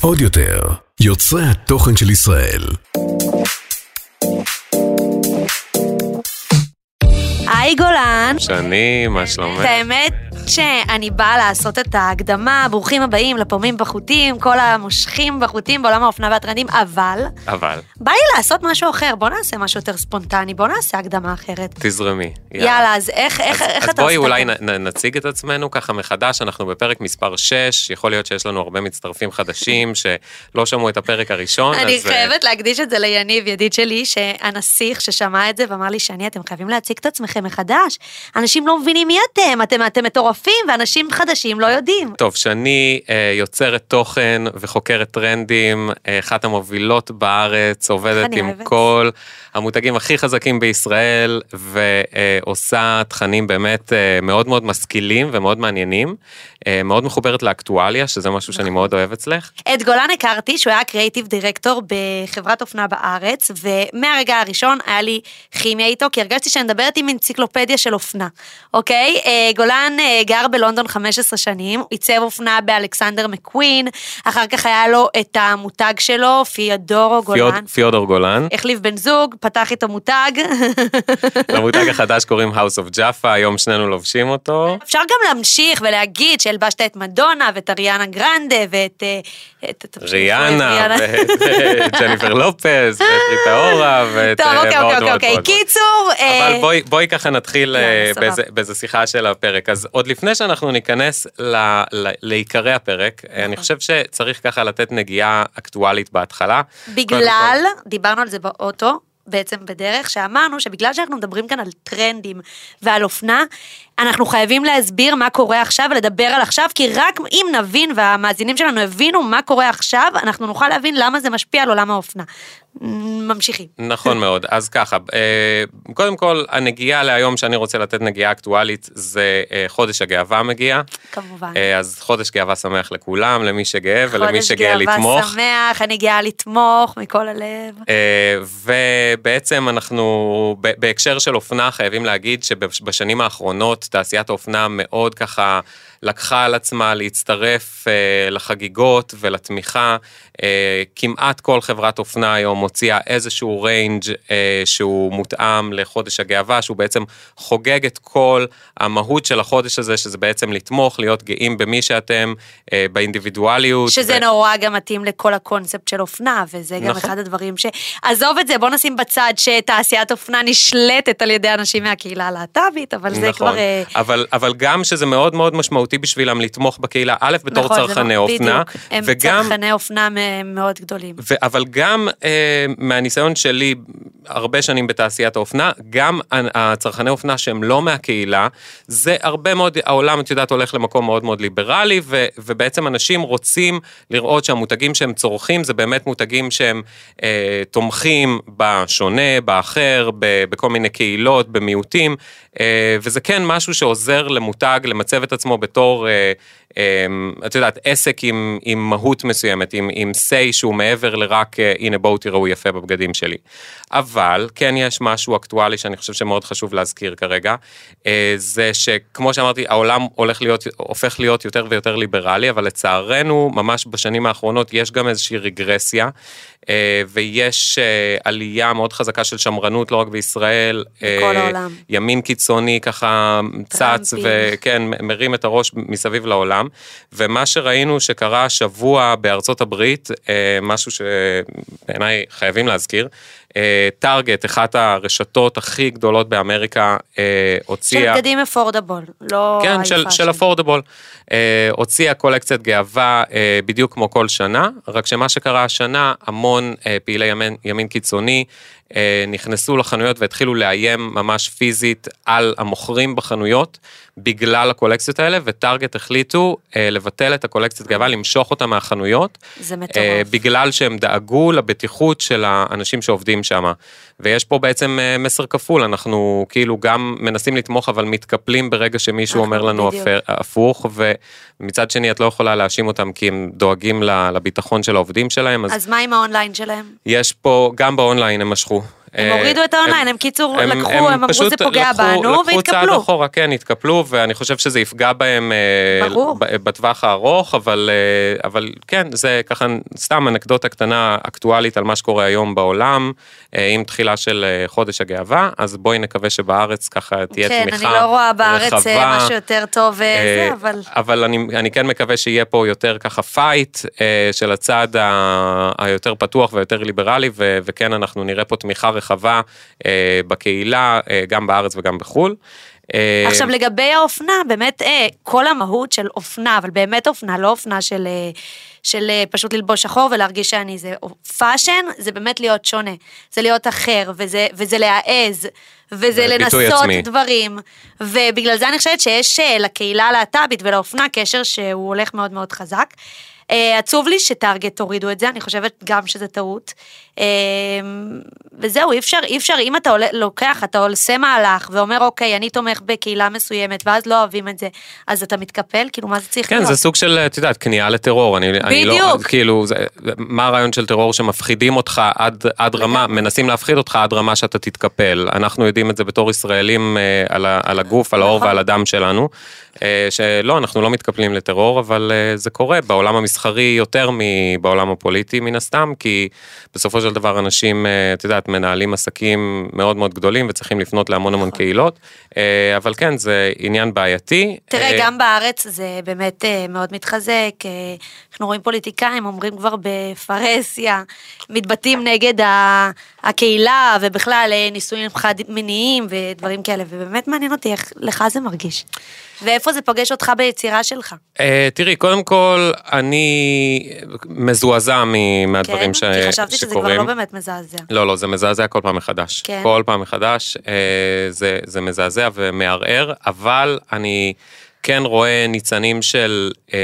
עוד יותר, יוצרי התוכן של ישראל. היי גולן. שני, מה שלומך? האמת שאני באה לעשות את ההקדמה, ברוכים הבאים לפורמים בחוטים, כל המושכים בחוטים בעולם האופנה והטרנדים, אבל אבל, בא לי לעשות משהו אחר, בוא נעשה משהו יותר ספונטני, בוא נעשה הקדמה אחרת. תזרמי. יאללה, אז איך, איך, אז, איך אז אתה בואי עושה אולי נ, נ, נציג את עצמנו ככה מחדש, אנחנו בפרק מספר 6, יכול להיות שיש לנו הרבה מצטרפים חדשים שלא שמעו את הפרק הראשון, אני אז... אה, חייבת להקדיש את זה ליניב, ידיד שלי, שהנסיך ששמע את זה ואמר לי, שני, אתם חייבים להציג את עצמכם מחדש. אנשים לא מבינים מי אתם, אתם, אתם מטורפים, ואנשים חדשים לא יודעים. טוב, שני אה, יוצרת תוכן וחוקרת טרנדים, אה, אחת המובילות בארץ, עובדת עם אוהבת. כל המותגים הכי חזקים בישראל, ועושה תכנים באמת אה, מאוד מאוד משכילים ומאוד מעניינים, אה, מאוד מחוברת לאקטואליה, שזה משהו שאני מאוד אוהב אצלך. את גולן הכרתי, שהוא היה קריאיטיב דירקטור בחברת אופנה בארץ, ומהרגע הראשון היה לי כימיה איתו, כי הרגשתי שאני מדברת עם אנציקלופדיה של אופנה, אוקיי? אה, גולן אה, גר בלונדון 15 שנים, עיצב אופנה באלכסנדר מקווין, אחר כך היה לו את המותג שלו, פיאדורו פיוד, גולן. פיודור גולן, החליף בן זוג, פתח איתו מותג. למותג החדש קוראים House of Jaffa, היום שנינו לובשים אותו. אפשר גם להמשיך ולהגיד שהלבשת את מדונה ואת אריאנה גרנדה ואת... אה, את- את- ריאנה. ואת ג'ניפר לופז, ואת ריטה אורה, ואת טוב, אה, אוקיי, ועוד אוקיי, אוקיי. ועוד. קיצור... אה, אבל בואי, בואי ככה נתחיל אה, באיזה שיחה של הפרק. אז עוד לפני שאנחנו ניכנס ל, ל, לעיקרי הפרק, נכון. אני חושב שצריך ככה לתת נגיעה אקטואלית בהתחלה. בגלל, דיברנו על זה באוטו, בעצם בדרך, שאמרנו שבגלל שאנחנו מדברים כאן על טרנדים ועל אופנה, אנחנו חייבים להסביר מה קורה עכשיו ולדבר על עכשיו, כי רק אם נבין והמאזינים שלנו הבינו מה קורה עכשיו, אנחנו נוכל להבין למה זה משפיע על עולם האופנה. ממשיכים. נכון מאוד, אז ככה, אה, קודם כל הנגיעה להיום שאני רוצה לתת נגיעה אקטואלית זה אה, חודש הגאווה מגיע. כמובן. אה, אז חודש גאווה שמח לכולם, למי שגאה ולמי חודש שגאה גאווה לתמוך. שמח, אני גאה לתמוך מכל הלב. ובעצם אנחנו בהקשר של אופנה חייבים להגיד שבשנים האחרונות תעשיית האופנה מאוד ככה לקחה על עצמה להצטרף אה, לחגיגות ולתמיכה. אה, כמעט כל חברת אופנה היום מוציאה איזשהו ריינג' אה, שהוא מותאם לחודש הגאווה, שהוא בעצם חוגג את כל המהות של החודש הזה, שזה בעצם לתמוך, להיות גאים במי שאתם, אה, באינדיבידואליות. שזה ו- נורא גם מתאים לכל הקונספט של אופנה, וזה גם נכון. אחד הדברים ש... עזוב את זה, בוא נשים בצד שתעשיית אופנה נשלטת על ידי אנשים מהקהילה הלהט"בית, אבל זה נכון, כבר... אה, אבל, אבל גם שזה מאוד מאוד משמעותי בשבילם לתמוך בקהילה, א', בתור נכון, זה צרכני לא- אופנה, בדיוק, הם וגם, צרכני אופנה מאוד גדולים. ו, אבל גם אה, מהניסיון שלי, הרבה שנים בתעשיית האופנה, גם הצרכני אופנה שהם לא מהקהילה, זה הרבה מאוד, העולם, את יודעת, הולך למקום מאוד מאוד ליברלי, ו, ובעצם אנשים רוצים לראות שהמותגים שהם צורכים, זה באמת מותגים שהם אה, תומכים בשונה, באחר, ב, בכל מיני קהילות, במיעוטים, אה, וזה כן משהו שעוזר למותג למצב את עצמו בתור, אה, אה, את יודעת, עסק עם, עם מהות מסוימת, עם, עם say שהוא מעבר לרק, אה, הנה בואו תראו יפה בבגדים שלי. אבל כן יש משהו אקטואלי שאני חושב שמאוד חשוב להזכיר כרגע, אה, זה שכמו שאמרתי, העולם הולך להיות, הופך להיות יותר ויותר ליברלי, אבל לצערנו, ממש בשנים האחרונות יש גם איזושהי רגרסיה, אה, ויש עלייה מאוד חזקה של שמרנות, לא רק בישראל. בכל העולם. ימין קיצוני ככה צץ. וכן, מרים את הראש מסביב לעולם. ומה שראינו שקרה השבוע בארצות הברית, אה, משהו שבעיניי חייבים להזכיר, טארגט, אחת הרשתות הכי גדולות באמריקה, אה, של הוציאה... בגדים אפורדבול, לא כן, של, של. אפורדבול. אה, הוציאה קולקציית גאווה אה, בדיוק כמו כל שנה, רק שמה שקרה השנה, המון אה, פעילי ימין, ימין קיצוני אה, נכנסו לחנויות והתחילו לאיים ממש פיזית על המוכרים בחנויות, בגלל הקולקציות האלה, וטארגט החליטו אה, לבטל את הקולקציית גאווה, למשוך אותה מהחנויות. זה אה, מטורף. בגלל שהם דאגו לבטיחות של האנשים שעובדים שם. ויש פה בעצם אה, מסר כפול, אנחנו כאילו גם מנסים לתמוך, אבל מתקפלים ברגע שמישהו אנחנו- אומר לנו בדיוק. הפ- הפוך, ומצד שני את לא יכולה להאשים אותם כי הם דואגים לביטחון של העובדים שלהם, אז אז מה עם האונליין שלהם? יש פה, גם באונליין הם משכו. הם הורידו את האונליין, הם קיצור לקחו, הם אמרו זה פוגע בנו, לקחו צעד והתקפלו. אחורה, כן, התקפלו, ואני חושב שזה יפגע בהם אה, בטווח הארוך, אבל, אה, אבל כן, זה ככה סתם אנקדוטה קטנה אקטואלית על מה שקורה היום בעולם, אה, עם תחילה של אה, חודש הגאווה, אז בואי נקווה שבארץ ככה תהיה כן, תמיכה אני לא רואה בארץ אה, רחבה. משהו יותר טוב, אה, אה, זה, אבל... אבל אני, אני כן מקווה שיהיה פה יותר ככה fight אה, של הצד ה, היותר פתוח ויותר ליברלי, וכן אנחנו נראה פה תמיכה רחבה אה, בקהילה, אה, גם בארץ וגם בחו"ל. אה, עכשיו לגבי האופנה, באמת אה, כל המהות של אופנה, אבל באמת אופנה, לא אופנה של, אה, של אה, פשוט ללבוש שחור ולהרגיש שאני זה. fashion זה באמת להיות שונה, זה להיות אחר, וזה, וזה להעז, וזה לנסות עצמי. דברים. ובגלל זה אני חושבת שיש לקהילה הלהט"בית ולאופנה קשר שהוא הולך מאוד מאוד חזק. אה, עצוב לי שטארגט הורידו את זה, אני חושבת גם שזה טעות. אה, וזהו, אי אפשר, אי אפשר, אם אתה עולה, לוקח, אתה עושה מהלך ואומר, אוקיי, אני תומך בקהילה מסוימת, ואז לא אוהבים את זה, אז אתה מתקפל? כאילו, מה זה צריך כן, להיות? זה סוג של, את יודעת, כניעה לטרור. אני, אני לא, בדיוק. כאילו, זה, מה הרעיון של טרור שמפחידים אותך עד, עד רמה, מנסים להפחיד אותך עד רמה שאתה תתקפל. אנחנו יודעים את זה בתור ישראלים אה, על, ה, על הגוף, על העור נכון. ועל הדם שלנו. שלא, אנחנו לא מתקפלים לטרור, אבל זה קורה בעולם המסחרי יותר מבעולם הפוליטי מן הסתם, כי בסופו של דבר אנשים, אה, את יודעת, מנהלים עסקים מאוד מאוד גדולים וצריכים לפנות להמון המון קהילות. אה, אבל כן, זה עניין בעייתי. תראה, אה, גם בארץ זה באמת מאוד מתחזק, אנחנו רואים פוליטיקאים אומרים כבר בפרהסיה, מתבטאים נגד הקהילה ובכלל נישואים חד מיניים ודברים כאלה, ובאמת מעניין אותי איך לך זה מרגיש. ואיפה זה פוגש אותך ביצירה שלך. אה, תראי, קודם כל, אני מזועזע מהדברים כן? ש... כי חשבתי שזה כבר שקורים. לא באמת מזעזע. לא, לא, זה מזעזע כל פעם מחדש. כן. כל פעם מחדש, אה, זה, זה מזעזע ומערער, אבל אני כן רואה ניצנים של אה,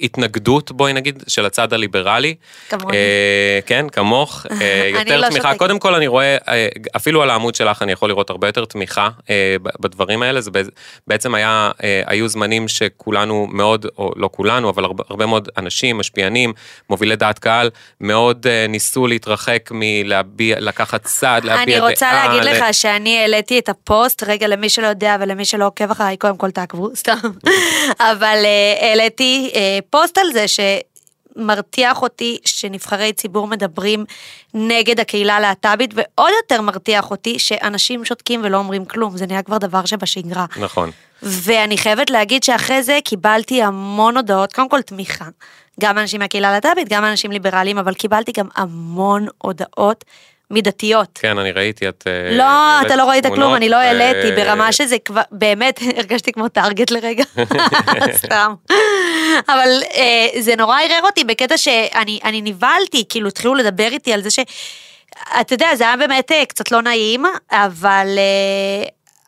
התנגדות, בואי נגיד, של הצד הליברלי. כמוני. אה, כן, כמוך. אה, אני יותר לא תמיכה. שותקת. קודם כל אני רואה, אה, אפילו על העמוד שלך אני יכול לראות הרבה יותר תמיכה אה, בדברים האלה. זה בעצ- בעצם היה, אה, היו זמנים שכולנו מאוד, או לא כולנו, אבל הרבה, הרבה מאוד אנשים, משפיענים, מובילי דעת קהל, מאוד אה, ניסו להתרחק מלהביע, לקחת צד, להביע אני דעה. רוצה להגיד ל- לך שאני העליתי את הפוסט, רגע למי שלא יודע ולמי שלא עוקב אחריי, קודם כל תעקבו, סתם. אבל אה, העליתי אה, פוסט על זה שמרתיח אותי שנבחרי ציבור מדברים נגד הקהילה הלהט"בית, ועוד יותר מרתיח אותי שאנשים שותקים ולא אומרים כלום, זה נהיה כבר דבר שבשגרה. נכון. ואני חייבת להגיד שאחרי זה קיבלתי המון הודעות, קודם כל תמיכה, גם אנשים מהקהילה הלהט"בית, גם אנשים ליברליים, אבל קיבלתי גם המון הודעות מידתיות. כן, אני ראיתי, את... אה, לא, אתה לא ראית כלום, אני לא העליתי, ברמה שזה כבר, באמת, הרגשתי כמו טארגט לרגע, סתם. אבל אה, זה נורא ערער אותי בקטע שאני אני נבהלתי, כאילו התחילו לדבר איתי על זה ש... אתה יודע, זה היה באמת אה, קצת לא נעים, אבל...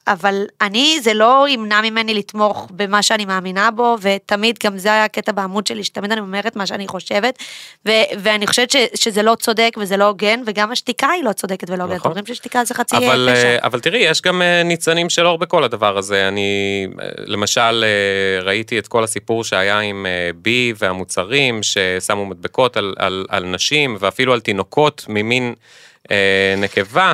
אבל אני, זה לא ימנע ממני לתמוך במה שאני מאמינה בו, ותמיד גם זה היה הקטע בעמוד שלי, שתמיד אני אומרת מה שאני חושבת, ו- ואני חושבת ש- שזה לא צודק וזה לא הוגן, וגם השתיקה היא לא צודקת ולא הוגנת. נכון. אומרים ששתיקה זה חצי אבל, פשע. אה, אבל תראי, יש גם אה, ניצנים של אור בכל הדבר הזה. אני, אה, למשל, ראיתי את כל הסיפור שהיה עם בי והמוצרים, ששמו מדבקות על, על, על נשים, ואפילו על תינוקות ממין... אה, נקבה,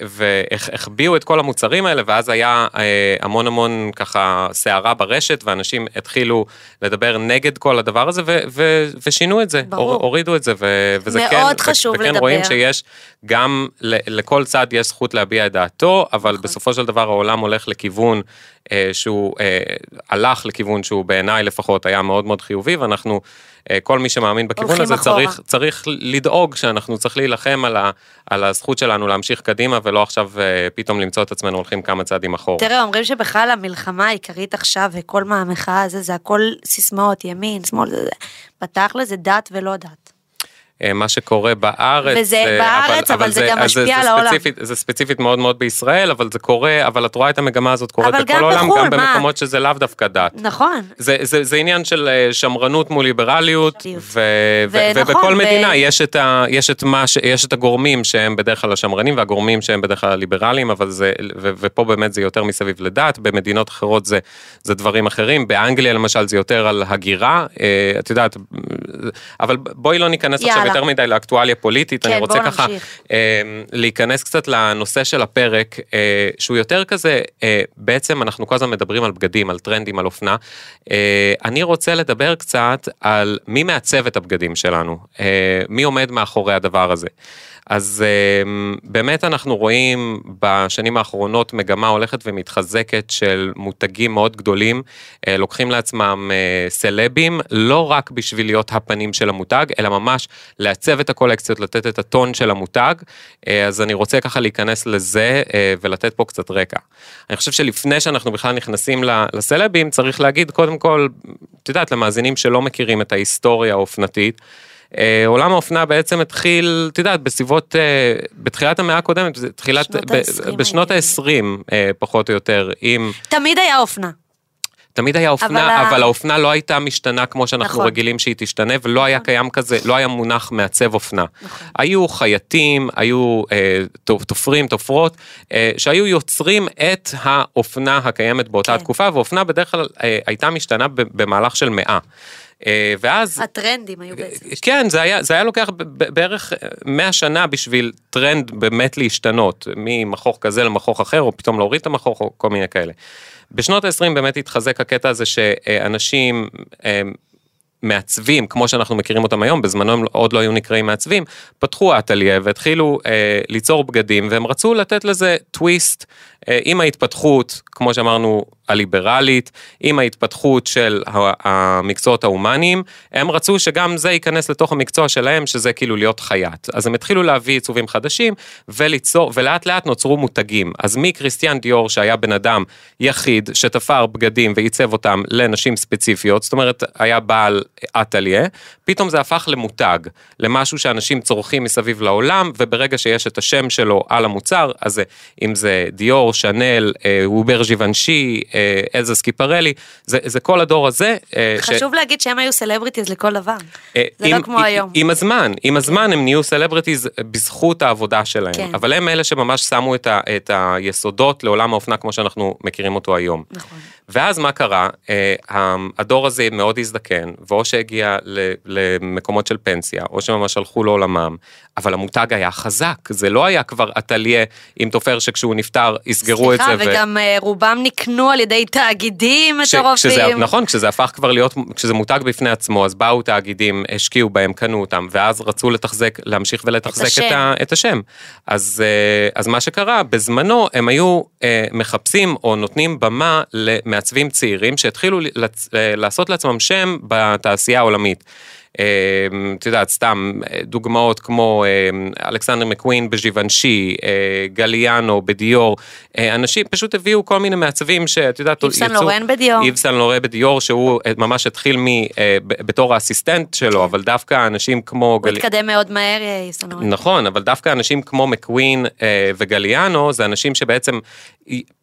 והחביאו את כל המוצרים האלה, ואז היה אה, המון המון ככה סערה ברשת, ואנשים התחילו לדבר נגד כל הדבר הזה, ו- ו- ושינו את זה, ברור. הור- הורידו את זה, ו- וזה כן, מאוד ו- חשוב וכן לדבר. רואים שיש גם לכל צד יש זכות להביע את דעתו, אבל נכון. בסופו של דבר העולם הולך לכיוון אה, שהוא אה, הלך לכיוון שהוא בעיניי לפחות היה מאוד מאוד חיובי, ואנחנו, כל מי שמאמין בכיוון הזה אחורה. צריך, צריך לדאוג שאנחנו צריך להילחם על, ה, על הזכות שלנו להמשיך קדימה, ולא עכשיו אה, פתאום למצוא את עצמנו הולכים כמה צעדים אחורה. תראה, אומרים שבכלל המלחמה העיקרית עכשיו, וכל מהמחאה הזה, זה הכל סיסמאות, ימין, שמאל, זה זה. בתכל'ס זה דת ולא דת. אה, מה שקורה בארץ. וזה אה, בארץ, אבל זה גם אז משפיע זה על העולם. ספציפית, זה ספציפית מאוד מאוד בישראל, אבל זה קורה, אבל את רואה את המגמה הזאת קורית אבל בכל העולם, בחו"ל, גם מה? במקומות שזה לאו דווקא דת. נכון. זה, זה, זה עניין של אה, שמרנות מול ליברליות, בדיוק. ו, ו, ונכון, ובכל ו- מדינה יש את, ה, יש, את מה, ש- יש את הגורמים שהם בדרך כלל השמרנים והגורמים שהם בדרך כלל הליברליים, אבל זה, ו, ופה באמת זה יותר מסביב לדת, במדינות אחרות זה, זה דברים אחרים, באנגליה למשל זה יותר על הגירה, אה, את יודעת, אבל בואי לא ניכנס עכשיו. יותר מדי לאקטואליה פוליטית, כן, אני רוצה ככה. אה, להיכנס קצת לנושא של הפרק, אה, שהוא יותר כזה, אה, בעצם אנחנו כל הזמן מדברים על בגדים, על טרנדים, על אופנה. אה, אני רוצה לדבר קצת על מי מעצב את הבגדים שלנו, אה, מי עומד מאחורי הדבר הזה. אז אה, באמת אנחנו רואים בשנים האחרונות מגמה הולכת ומתחזקת של מותגים מאוד גדולים, אה, לוקחים לעצמם אה, סלבים, לא רק בשביל להיות הפנים של המותג, אלא ממש לעצב את הקולקציות, לתת את הטון של המותג. אה, אז אני רוצה ככה להיכנס לזה ולתת פה קצת רקע. אני חושב שלפני שאנחנו בכלל נכנסים לסלבים, צריך להגיד קודם כל, את יודעת, למאזינים שלא מכירים את ההיסטוריה האופנתית, עולם האופנה בעצם התחיל, את יודעת, בסביבות, אה, בתחילת המאה הקודמת, תחילת, בשנות ב- ה-עשרים בשנות הייתי. ה-20 פחות או יותר, עם, תמיד היה אופנה. תמיד היה אבל אופנה, ה- אבל האופנה לא הייתה משתנה כמו שאנחנו נכון. רגילים שהיא תשתנה, ולא היה קיים כזה, לא היה מונח מעצב אופנה. נכון. היו חייטים, היו אה, תופ- תופרים, תופרות, אה, שהיו יוצרים את האופנה הקיימת באותה כן. תקופה, ואופנה בדרך כלל אה, הייתה משתנה במהלך של מאה. אה, ואז הטרנדים היו בעצם. כן, זה היה, זה היה לוקח בערך 100 שנה בשביל טרנד באמת להשתנות, ממכוך כזה למכוך אחר, או פתאום להוריד את המכוך, או כל מיני כאלה. בשנות ה-20 באמת התחזק הקטע הזה שאנשים אה, מעצבים, כמו שאנחנו מכירים אותם היום, בזמנו הם עוד לא היו נקראים מעצבים, פתחו אטליה והתחילו אה, ליצור בגדים, והם רצו לתת לזה טוויסט אה, עם ההתפתחות, כמו שאמרנו, הליברלית, עם ההתפתחות של המקצועות ההומניים, הם רצו שגם זה ייכנס לתוך המקצוע שלהם, שזה כאילו להיות חייט. אז הם התחילו להביא עיצובים חדשים, וליצור, ולאט לאט נוצרו מותגים. אז מקריסטיאן דיור, שהיה בן אדם יחיד, שתפר בגדים ועיצב אותם לנשים ספציפיות, זאת אומרת, היה בעל אטליה, פתאום זה הפך למותג, למשהו שאנשים צורכים מסביב לעולם, וברגע שיש את השם שלו על המוצר, אז אם זה דיור, שנל, אה, הובר ז'יבנשי, אה, אלזה סקיאפרלי, זה, זה כל הדור הזה. אה, ש- חשוב להגיד שהם היו סלבריטיז לכל דבר. אה, זה לא כמו היום. עם הזמן, עם הזמן הם נהיו סלבריטיז בזכות העבודה שלהם, כן. אבל הם אלה שממש שמו את, ה, את היסודות לעולם האופנה כמו שאנחנו מכירים אותו היום. נכון. ואז מה קרה? אה, הדור הזה מאוד הזדקן, ואו שהגיע למקומות של פנסיה, או שממש הלכו לעולמם, אבל המותג היה חזק, זה לא היה כבר אטליה עם תופר שכשהוא נפטר יסגרו את זה. סליחה, וגם אה, רובם נקנו על ידי תאגידים כש- מטורפים. כשזה, נכון, כשזה הפך כבר להיות, כשזה מותג בפני עצמו, אז באו תאגידים, השקיעו בהם, קנו אותם, ואז רצו לתחזק, להמשיך ולתחזק את, השם. ה, את השם. אז, אה, אז מה שקרה, בזמנו הם היו מחפשים או נותנים במה למעצבים צעירים שהתחילו לצ- אה, לעשות לעצמם שם בתעשייה העולמית. אה, את יודעת, סתם אה, דוגמאות כמו אה, אלכסנדר מקווין בז'יוונשי, אה, גליאנו בדיור, אנשים פשוט הביאו כל מיני מעצבים שאת יודעת, איב סן יצאו- לורן בדיור. איב סן לורה בדיור, שהוא ממש התחיל מ, בתור האסיסטנט שלו, אבל דווקא אנשים כמו... הוא גלי- התקדם מאוד מהר, איסון לורן. נכון, אבל דווקא אנשים כמו מקווין וגליאנו, זה אנשים שבעצם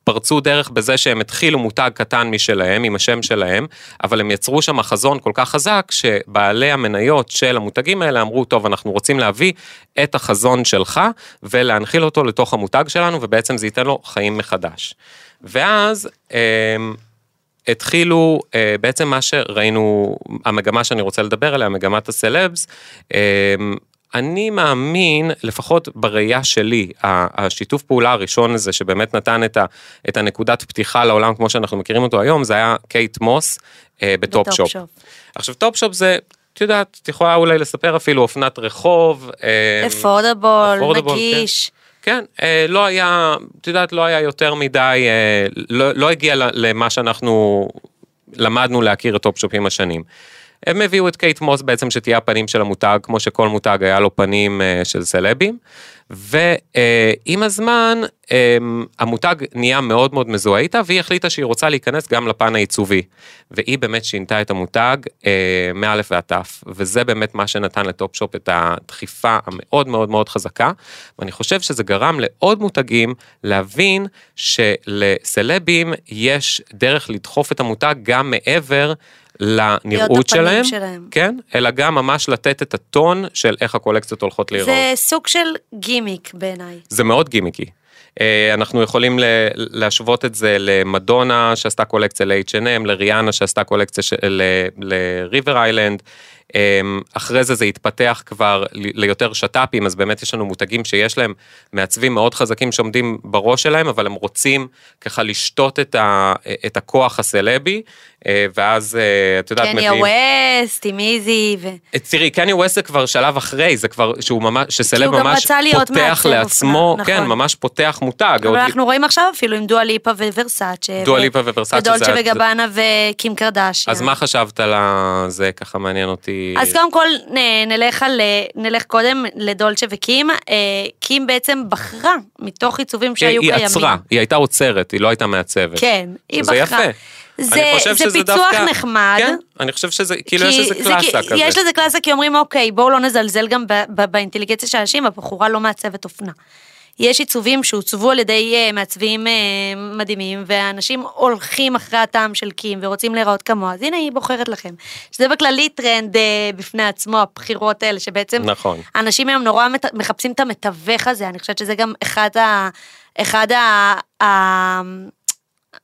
פרצו דרך בזה שהם התחילו מותג קטן משלהם, עם השם שלהם, אבל הם יצרו שם חזון כל כך חזק, שבעלי המניות של המותגים האלה אמרו, טוב, אנחנו רוצים להביא את החזון שלך, ולהנחיל אותו לתוך המותג שלנו, ובעצם זה ייתן לו חיים מחדש. ואז... אה, התחילו אה, בעצם מה שראינו, המגמה שאני רוצה לדבר עליה, מגמת הסלבס, אה, אני מאמין, לפחות בראייה שלי, השיתוף פעולה הראשון הזה שבאמת נתן את, ה, את הנקודת פתיחה לעולם כמו שאנחנו מכירים אותו היום, זה היה קייט מוס אה, בטופ שופ. בטופ-שופ. עכשיו טופ שופ זה, את יודעת, את יכולה אולי לספר אפילו אופנת רחוב. אה, affordable, affordable, נגיש. כן, אה, לא היה, את יודעת, לא היה יותר מדי, אה, לא, לא הגיע למה שאנחנו למדנו להכיר את טופ-שופ עם השנים. הם הביאו את קייט מוס בעצם שתהיה הפנים של המותג, כמו שכל מותג היה לו פנים אה, של סלבים, ועם הזמן אה, המותג נהיה מאוד מאוד מזוהה איתה, והיא החליטה שהיא רוצה להיכנס גם לפן העיצובי. והיא באמת שינתה את המותג אה, מאלף ועד תף, וזה באמת מה שנתן לטופ שופ את הדחיפה המאוד מאוד מאוד חזקה, ואני חושב שזה גרם לעוד מותגים להבין שלסלבים יש דרך לדחוף את המותג גם מעבר לנראות שלהם, שלהם. כן, אלא גם ממש לתת את הטון של איך הקולקציות הולכות להיראות. זה סוג של גימיק בעיניי. זה מאוד גימיקי. אה, אנחנו יכולים להשוות את זה למדונה שעשתה קולקציה ל-H&M, לריאנה שעשתה קולקציה של- ל- לריבר איילנד. אמ, אחרי זה זה התפתח כבר ליותר שת"פים, אז באמת יש לנו מותגים שיש להם מעצבים מאוד חזקים שעומדים בראש שלהם, אבל הם רוצים ככה לשתות את, ה, את הכוח הסלבי, אה, ואז אה, את יודעת, קניה ווסט עם איזי, ו... תראי, קניה ווסט זה כבר שלב אחרי, זה כבר, שהוא ממש, שסלב ממש פותח לעצמו, אופנה, כן, נכון. ממש פותח מותג. אבל אנחנו רואים עכשיו אפילו עם דואה ליפה וורסאצ'ה. דואה ו- ליפה וורסאצ'ה ודולצ'ה וגבנה וקים קרדשיאן. אז מה חשבת על זה, ככה מעניין אותי. אז קודם כל נלך, על, נלך קודם לדולצ'ה וקים. אה, קים בעצם בחרה מתוך עיצובים שהיו היא קיימים. עצרה, היא הייתה עוצרת, היא לא הייתה מעצבת. כן, היא זה בחרה. זה, אני חושב זה שזה פיצוח דווקא- נחמד. כן, אני חושב שזה, כאילו יש כי איזה זה קלאסה כזה. יש לזה קלאסה כי אומרים, אוקיי, בואו לא נזלזל גם ב- ב- באינטליגנציה של אנשים, הבחורה לא מעצבת אופנה. יש עיצובים שהוצבו על ידי אה, מעצבים אה, מדהימים, ואנשים הולכים אחרי הטעם של קים ורוצים להיראות כמוה, אז הנה היא בוחרת לכם. שזה בכללי טרנד אה, בפני עצמו, הבחירות האלה, שבעצם נכון. אנשים היום נורא מת- מחפשים את המתווך הזה, אני חושבת שזה גם אחד ה... אחד ה... ה...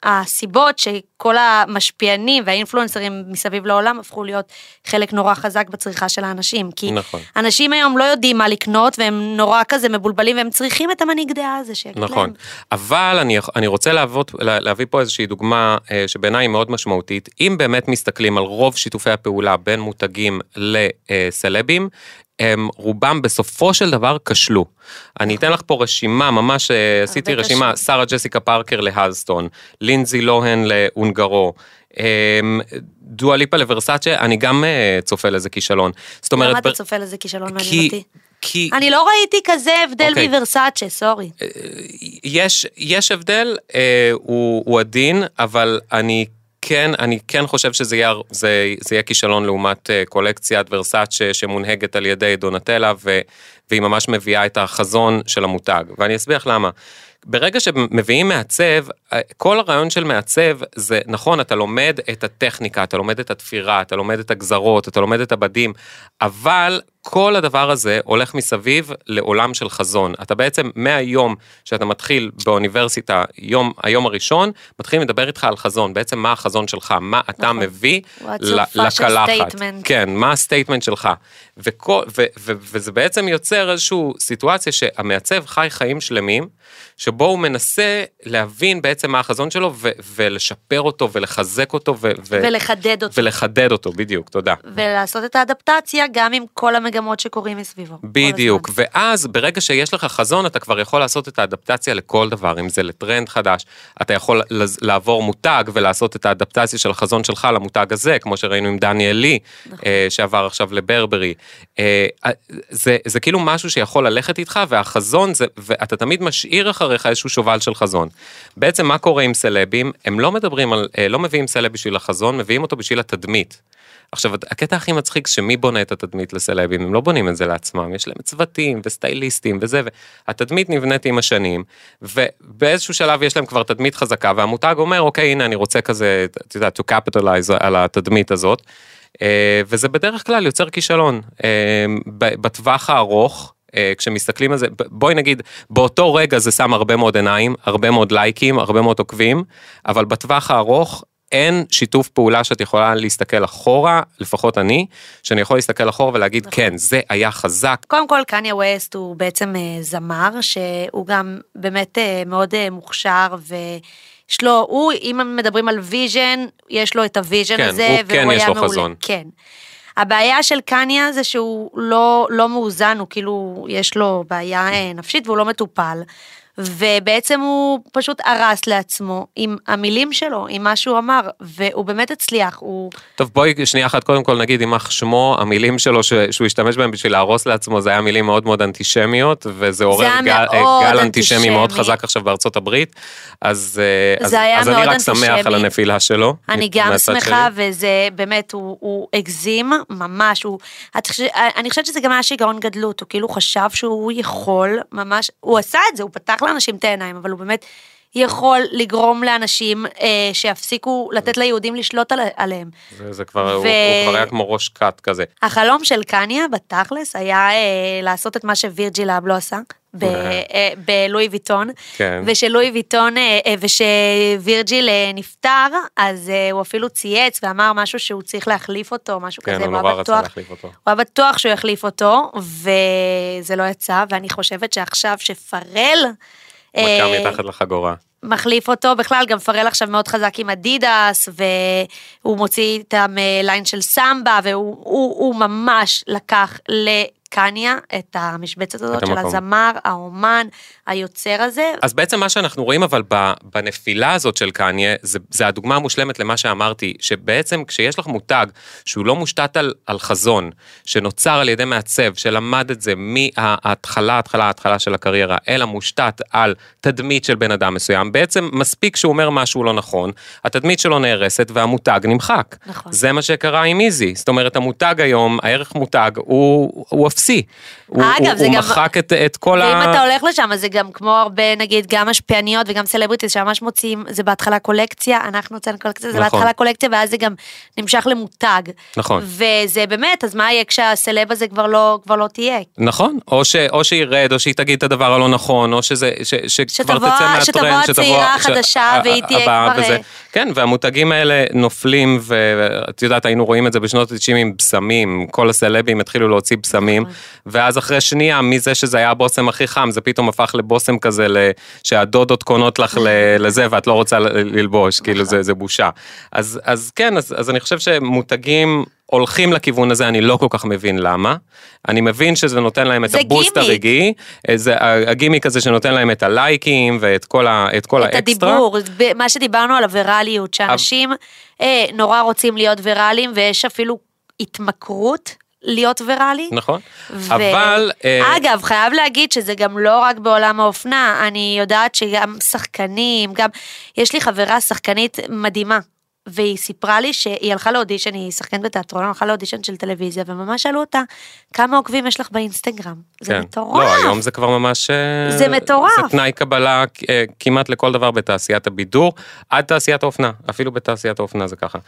הסיבות שכל המשפיענים והאינפלואנסרים מסביב לעולם הפכו להיות חלק נורא חזק בצריכה של האנשים. כי נכון. אנשים היום לא יודעים מה לקנות והם נורא כזה מבולבלים והם צריכים את המנהיג דעה הזה שיגיד נכון, להם. אבל אני, אני רוצה להוות, לה- להביא פה איזושהי דוגמה אה, שבעיניי היא מאוד משמעותית. אם באמת מסתכלים על רוב שיתופי הפעולה בין מותגים לסלבים, הם רובם בסופו של דבר כשלו. אני אתן לך פה רשימה, ממש אה, עשיתי רשימה. שרה ג'סיקה פארקר להלסטון, לינזי לוהן להונגרו. אמ, דואה ליפה לוורסאצ'ה, אני גם אה, צופה לזה כישלון. זאת אומרת, למה אתה צופה לזה כישלון מעניין אותי? כי אני לא ראיתי כזה הבדל אוקיי. מוורסאצ'ה, סורי. יש, יש הבדל, אה, הוא, הוא עדין, אבל אני כן, אני כן חושב שזה יהיה, זה, זה יהיה כישלון לעומת אה, קולקציית ורסאצ'ה שמונהגת על ידי דונטלה, ו, והיא ממש מביאה את החזון של המותג, ואני אסביר לך למה. ברגע שמביאים מעצב, אה, כל הרעיון של מעצב זה, נכון, אתה לומד את הטכניקה, אתה לומד את התפירה, אתה לומד את הגזרות, אתה לומד את הבדים, אבל כל הדבר הזה הולך מסביב לעולם של חזון. אתה בעצם, מהיום שאתה מתחיל באוניברסיטה, יום, היום הראשון, מתחילים לדבר איתך על חזון, בעצם מה החזון שלך, מה אתה נכון. מביא לקלחת. statement? כן, מה ה statement שלך. וכל, ו, ו, וזה בעצם יוצר איזושהי סיטואציה שהמעצב חי חיים שלמים, שבו הוא מנסה להבין בעצם מה החזון שלו ו, ולשפר אותו ולחזק אותו ו, ו, ולחדד אותו. ולחדד אותו, בדיוק, תודה. ולעשות את האדפטציה גם עם כל המגמות שקורים מסביבו. בדיוק. ואז ברגע שיש לך חזון, אתה כבר יכול לעשות את האדפטציה לכל דבר, אם זה לטרנד חדש, אתה יכול לעבור מותג ולעשות את האדפטציה של החזון שלך למותג הזה, כמו שראינו עם דניאל לי, נכון. אה, שעבר עכשיו לברברי. אה, זה, זה כאילו משהו שיכול ללכת איתך, והחזון זה, ואתה תמיד משאיר אחריך איזשהו שובל של חזון. בעצם מה קורה עם סלבים? הם לא מדברים על, אה, לא מביאים סלב בשביל החזון, מביאים אותו בשביל התדמית. עכשיו, הקטע הכי מצחיק, שמי בונה את התדמית לסלבים? הם לא בונים את זה לעצמם, יש להם צוותים וסטייליסטים וזה, והתדמית נבנית עם השנים, ובאיזשהו שלב יש להם כבר תדמית חזקה, והמותג אומר, אוקיי, הנה, אני רוצה כזה, את יודעת, to capitalize על התדמית הזאת, אה, וזה בדרך כלל יוצר כישלון. אה, בטווח הארוך, אה, כשמסתכלים על זה, בואי נגיד, באותו רגע זה שם הרבה מאוד עיניים, הרבה מאוד לייקים, הרבה מאוד עוקבים, אבל בטווח הארוך אין שיתוף פעולה שאת יכולה להסתכל אחורה, לפחות אני, שאני יכול להסתכל אחורה ולהגיד, נכון. כן, זה היה חזק. קודם כל, קניה ווסט הוא בעצם אה, זמר, שהוא גם באמת אה, מאוד אה, מוכשר, ויש לו, הוא, אם מדברים על vision, יש לו את ה vision כן, הזה, הוא והוא כן יש היה מעולה. חזון. כן. הבעיה של קניה זה שהוא לא, לא מאוזן, הוא כאילו, יש לו בעיה אה, נפשית והוא לא מטופל. ובעצם הוא פשוט הרס לעצמו עם המילים שלו, עם מה שהוא אמר, והוא באמת הצליח, הוא... טוב, בואי שנייה אחת קודם כל נגיד, יימח שמו, המילים שלו ש- שהוא השתמש בהם בשביל להרוס לעצמו, זה היה מילים מאוד מאוד אנטישמיות, וזה עורר גל, מאוד גל אנטישמי מאוד אנטישמי. חזק עכשיו בארצות הברית, אז, אה, אז, אז אני מאוד רק שמח על אנטישמי. הנפילה שלו. אני גם שמחה, שלי. וזה באמת, הוא, הוא הגזים ממש, הוא, את חושב- אני חושבת שזה גם היה שיגעון גדלות, הוא כאילו חשב שהוא יכול ממש, הוא עשה את זה, הוא פתח לאנשים את העיניים, אבל הוא באמת יכול לגרום לאנשים אה, שיפסיקו לתת ליהודים לשלוט על, עליהם. זה, זה כבר, הוא, ו- הוא כבר היה כמו ראש כת כזה. החלום של קניה בתכלס היה אה, לעשות את מה שווירג'יל אב לא עשה. ב- אה. בלואי ויטון, כן. ושלואי ויטון, אה, אה, ושווירג'יל נפטר, אז הוא אפילו צייץ ואמר משהו שהוא צריך להחליף אותו, משהו כן, כזה, הוא הוא נורא רצה להחליף אותו. הוא היה בטוח שהוא יחליף אותו, וזה לא יצא, ואני חושבת שעכשיו שפרל... מכה אה, מתחת לחגורה. מחליף אותו, בכלל גם פרל עכשיו מאוד חזק עם אדידס, והוא מוציא איתם אה, ליין של סמבה, והוא הוא, הוא ממש לקח לקניה את המשבצת הזאת של המקום. הזמר, האומן, היוצר הזה. אז בעצם מה שאנחנו רואים אבל בנפילה הזאת של קניה, זה, זה הדוגמה המושלמת למה שאמרתי, שבעצם כשיש לך מותג שהוא לא מושתת על, על חזון, שנוצר על ידי מעצב, שלמד את זה מההתחלה, ההתחלה, ההתחלה של הקריירה, אלא מושתת על תדמית של בן אדם מסוים, בעצם מספיק שהוא אומר משהו לא נכון, התדמית שלו נהרסת והמותג נמחק. נכון. זה מה שקרה עם איזי, זאת אומרת המותג היום, הערך מותג הוא, הוא אפסי. הוא, אגב, הוא, הוא גם- מחק את, את כל ואם ה... אתה הולך לשם, אז זה גם כמו הרבה, נגיד, גם משפיעניות וגם סלבריטיז שממש מוציאים, זה בהתחלה קולקציה, אנחנו הוצאנו קולקציה, זה נכון. בהתחלה קולקציה, ואז זה גם נמשך למותג. נכון. וזה באמת, אז מה יהיה כשהסלב הזה כבר לא, כבר לא תהיה? נכון, או, ש, או שירד, או שהיא תגיד את הדבר הלא נכון, או שזה, ש, שכבר שתבוא- תצא מהטרנד, שתבוא הצעירה החדשה והיא תהיה כבר, וזה. אה, כן, והמותגים האלה נופלים, ואת יודעת, היינו רואים את זה בשנות ה-90 עם בשמים, כל הסלבים התחילו להוציא בשמים. ואז אחרי שנייה, מזה שזה היה הבושם הכי חם, זה פתאום הפך לבושם כזה, שהדודות קונות לך לזה, ואת לא רוצה ללבוש, כאילו נכון. זה, זה בושה. אז, אז כן, אז, אז אני חושב שמותגים... הולכים לכיוון הזה, אני לא כל כך מבין למה. אני מבין שזה נותן להם את הבוסט גימיק. הרגעי, זה הגימיק הזה שנותן להם את הלייקים ואת כל, ה, את כל את האקסטרה. הדיבור, ב- מה שדיברנו על הווירליות, שאנשים אה, נורא רוצים להיות ויראליים, ויש אפילו התמכרות להיות ויראלי. נכון, ו- אבל... אה, אגב, חייב להגיד שזה גם לא רק בעולם האופנה, אני יודעת שגם שחקנים, גם... יש לי חברה שחקנית מדהימה, והיא סיפרה לי שהיא הלכה לאודישן, היא שחקנית בתיאטרון, הלכה לאודישן של טלוויזיה, וממש שאלו אותה, כמה עוקבים יש לך באינסטגרם? זה כן. מטורף. לא, היום זה כבר ממש... אה, זה מטורף. זה תנאי קבלה אה, כמעט לכל דבר בתעשיית הבידור, עד תעשיית האופנה, אפילו בתעשיית האופנה זה ככה.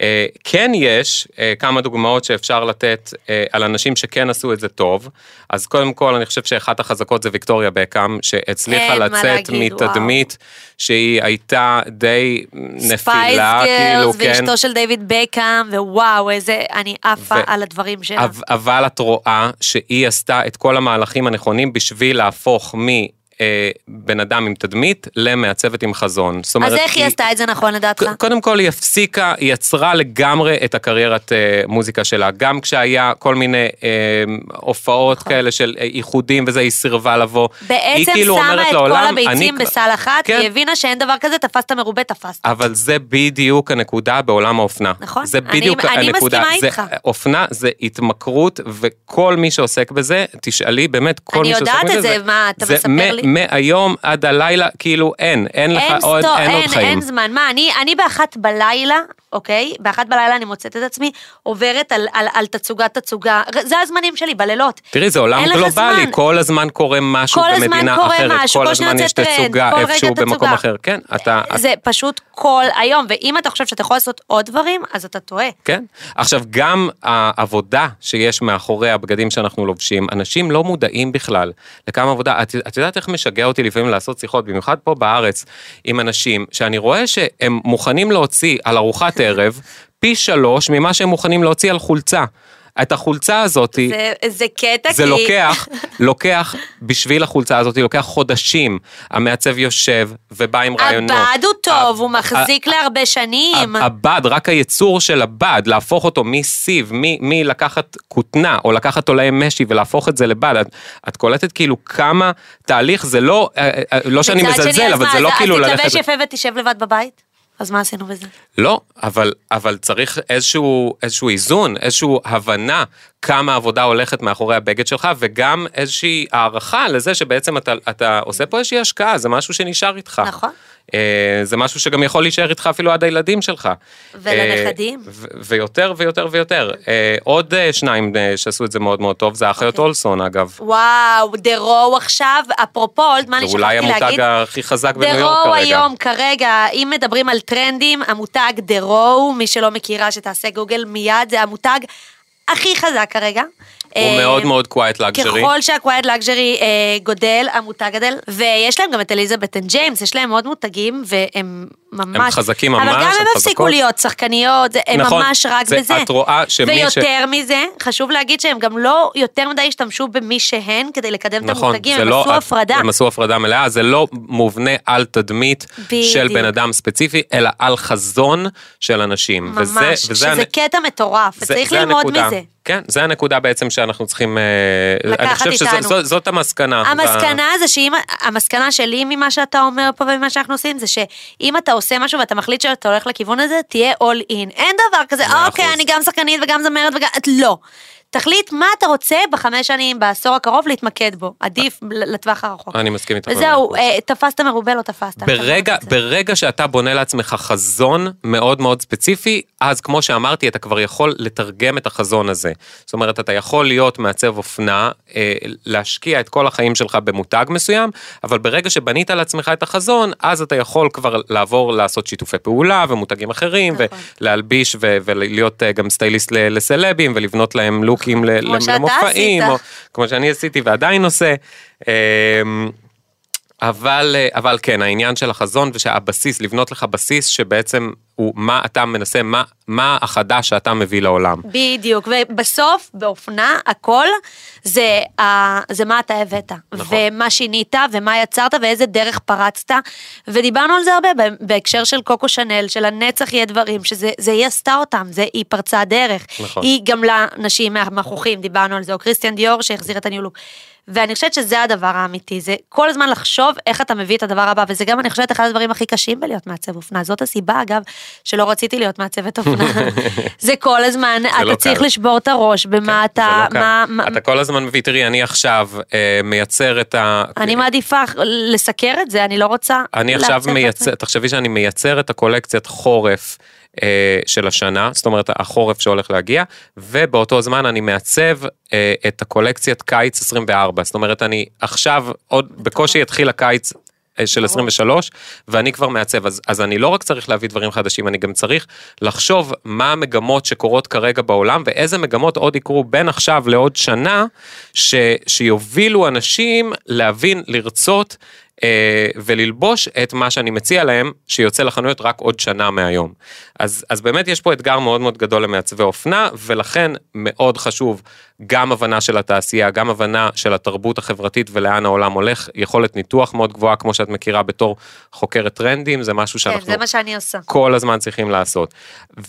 אה, כן יש כמה דוגמאות שאפשר לתת על אנשים שכן עשו את זה טוב, אז קודם כל אני חושב שאחת החזקות זה ויקטוריה בקאם, שהצליחה לצאת להגיד, מתדמית שהיא הייתה די נפילה, ספייס כאילו, כן. ואשתו של דיוויד בקאם, ווואו, איזה, אני עפה ו- על הדברים שלה. אבל, את רואה שהיא עשתה את כל המהלכים הנכונים בשביל להפוך מבן אדם עם תדמית למעצבת עם חזון. זאת אומרת, אז איך היא עשתה את זה נכון לדעתך? קודם כל היא הפסיקה, היא יצרה לגמרי את הקריירת אה, מוזיקה שלה. גם כשהיה כל מיני אה, הופעות נכון. כאלה של אה, איחודים וזה, היא סירבה לבוא. היא בעצם כאילו שמה את כל לעולם, הביצים אני- בסל אחת, כן. היא הבינה שאין דבר כזה, תפסת מרובה, תפסת. אבל זה בדיוק הנקודה בעולם האופנה. נכון, זה אני- בדיוק אני הנקודה. מסכימה זה, איתך. אופנה זה התמכרות, וכל מי שעוסק בזה, תשאלי באמת, כל אני מי שעוסק יודעת בזה, את זה, מה, אתה מספר לי? מהיום עד הלילה, כאילו אין, אין לך אין עוד, סטו, אין עוד אין, חיים. אין זמן. מה, אני, אני באחת בלילה, אוקיי? באחת בלילה אני מוצאת את עצמי עוברת על, על, על תצוגת תצוגה. זה הזמנים שלי, בלילות. תראי, זה עולם אין גלובלי. כל הזמן קורה משהו כל הזמן במדינה אחרת, משהו, כל הזמן יש תצוגה איפשהו במקום תצוגה. אחר. כן, אתה... זה פשוט כל היום, ואם אתה חושב שאתה יכול לעשות עוד דברים, אז אתה טועה. כן. עכשיו, גם העבודה שיש מאחורי הבגדים שאנחנו לובשים, אנשים לא מודעים בכלל לכמה עבודה. את, את יודעת איך משגע אותי לפעמים לעשות שיחות, במיוחד פה בארץ, עם אנשים, שאני רואה שהם מוכנים להוציא על ארוחת ערב פי שלוש ממה שהם מוכנים להוציא על חולצה. את החולצה הזאתי, זה, זה קטע, זה כי... לוקח, לוקח, בשביל החולצה הזאת, לוקח חודשים. המעצב יושב ובא עם רעיונות. הבד הוא טוב, הוא מחזיק להרבה שנים. הבד, רק הייצור של הבד, להפוך אותו מסיב, מלקחת כותנה, או לקחת עולי משי ולהפוך את זה לבד, את, את קולטת כאילו כמה תהליך, זה לא, אה, אה, לא שאני מזלזל, אז אבל זה לא אז- כאילו אז ללכת... תתלבש יפה ותשב לבד בבית? אז מה עשינו בזה? לא, אבל, אבל צריך איזשהו, איזשהו איזון, איזשהו הבנה כמה עבודה הולכת מאחורי הבגד שלך, וגם איזושהי הערכה לזה שבעצם אתה, אתה עושה פה איזושהי השקעה, זה משהו שנשאר איתך. נכון. אה, זה משהו שגם יכול להישאר איתך אפילו עד הילדים שלך. ולנכדים. אה, ויותר ויותר ויותר. אה, עוד שניים שעשו את זה מאוד מאוד טוב, זה האחיות אוקיי. אולסון אגב. וואו, דה רו עכשיו, אפרופו אולדמן, זה אני אולי שכחתי המותג להגיד. הכי חזק בניו דה יורק רו כרגע. היום, כרגע, אם מדברים על טרנדים, המותג דה רו, מי שלא מכירה שתעשה גוגל מיד, זה המותג הכי חזק כרגע. הוא אה, מאוד מאוד quiet luxury. ככל שה quiet luxury אה, גודל, המותג גדל, ויש להם גם את אליזבת אנד ג'יימס, יש להם עוד מותגים, והם ממש... הם חזקים אבל ממש, גם הם הם הפסיקו חזקות. להיות שחקניות, זה- הם נכון, ממש רק זה- בזה. את רואה שמי ש- ויותר מזה, חשוב להגיד שהם גם לא יותר מדי השתמשו במי שהן כדי לקדם את נכון, המותגים, זה הם לא, עשו הפרדה. הם עשו הפרדה מלאה, זה לא מובנה על תדמית של בדיוק. בן אדם ספציפי, אלא על חזון של אנשים. ממש, וזה, וזה שזה הנ- קטע מטורף, וצריך ללמוד הנקודה. מזה. כן, זה הנקודה בעצם שאנחנו צריכים... אה, לקחת אני חושב איתנו. שזאת המסקנה. המסקנה זה שאם, המסקנה שלי ממה שאתה אומר פה וממה שאנחנו עושים, זה שאם אתה עושה משהו ואתה מחליט שאתה הולך לכיוון הזה, תהיה all in. אין דבר כזה, אוקיי. אני גם שחקנית וגם זמרת וגם... לא. תחליט מה אתה רוצה בחמש שנים, בעשור הקרוב, להתמקד בו. עדיף לטווח הרחוק. אני מסכים איתך. וזהו. אה, תפסת מרובה, לא תפסת. ברגע, אתה יודע. ברגע שאתה בונה לעצמך חזון מאוד מאוד ספציפי, אז כמו שאמרתי, אתה כבר יכול לתרגם את החזון הזה. זאת אומרת, אתה יכול להיות מעצב אופנה, אה, להשקיע את כל החיים שלך במותג מסוים, אבל ברגע שבנית לעצמך את החזון, אז אתה יכול כבר לעבור לעשות שיתופי פעולה ומותגים אחרים, נכון. ולהלביש ו- ולהיות אה, גם סטייליסט לסלבים, ולבנות להם לוקים ל- כמו שאתה למופעים, עשית. כמו שאני עשיתי ועדיין עושה. אבל, אה, אבל כן, העניין של החזון ושהבסיס, לבנות לך בסיס שבעצם הוא מה אתה מנסה, מה, מה החדש שאתה מביא לעולם. בדיוק, ובסוף, באופנה, הכל זה, זה מה אתה הבאת. נכון. ומה שינית, ומה יצרת, ואיזה דרך פרצת. ודיברנו על זה הרבה בהקשר של קוקו שנל, של הנצח יהיה דברים, שזה זה היא עשתה אותם, זה, היא פרצה דרך. נכון. היא גמלה נשים מהמכוחים, דיברנו על זה, או קריסטיאן דיור שהחזיר את הניו-לוק. ואני חושבת שזה הדבר האמיתי, זה כל הזמן לחשוב איך אתה מביא את הדבר הבא, וזה גם, אני חושבת, אחד הדברים הכי קשים בלהיות מעצב אופנה. זאת הסיבה, אגב, שלא רציתי להיות מעצבת אופנה. זה כל הזמן, אתה לא צריך קל. לשבור את הראש במה זה אתה, לא. מה, מה, אתה כל הזמן מביא, תראי, אני עכשיו אה, מייצר את ה... אני מעדיפה לסקר את זה, אני לא רוצה אני עכשיו מייצר. תחשבי שאני מייצר את הקולקציית חורף אה, של השנה, זאת אומרת החורף שהולך להגיע, ובאותו זמן אני מעצב אה, את הקולקציית קיץ 24, זאת אומרת אני עכשיו עוד בקושי התחיל הקיץ. אה, של 23, ואני כבר מעצב, אז, אז אני לא רק צריך להביא דברים חדשים, אני גם צריך לחשוב מה המגמות שקורות כרגע בעולם, ואיזה מגמות עוד יקרו בין עכשיו לעוד שנה, ש, שיובילו אנשים להבין, לרצות וללבוש את מה שאני מציע להם, שיוצא לחנויות רק עוד שנה מהיום. אז, אז באמת יש פה אתגר מאוד מאוד גדול למעצבי אופנה, ולכן מאוד חשוב גם הבנה של התעשייה, גם הבנה של התרבות החברתית ולאן העולם הולך, יכולת ניתוח מאוד גבוהה, כמו שאת מכירה בתור חוקרת טרנדים, זה משהו כן, שאנחנו זה מה שאני עושה. כל הזמן צריכים לעשות.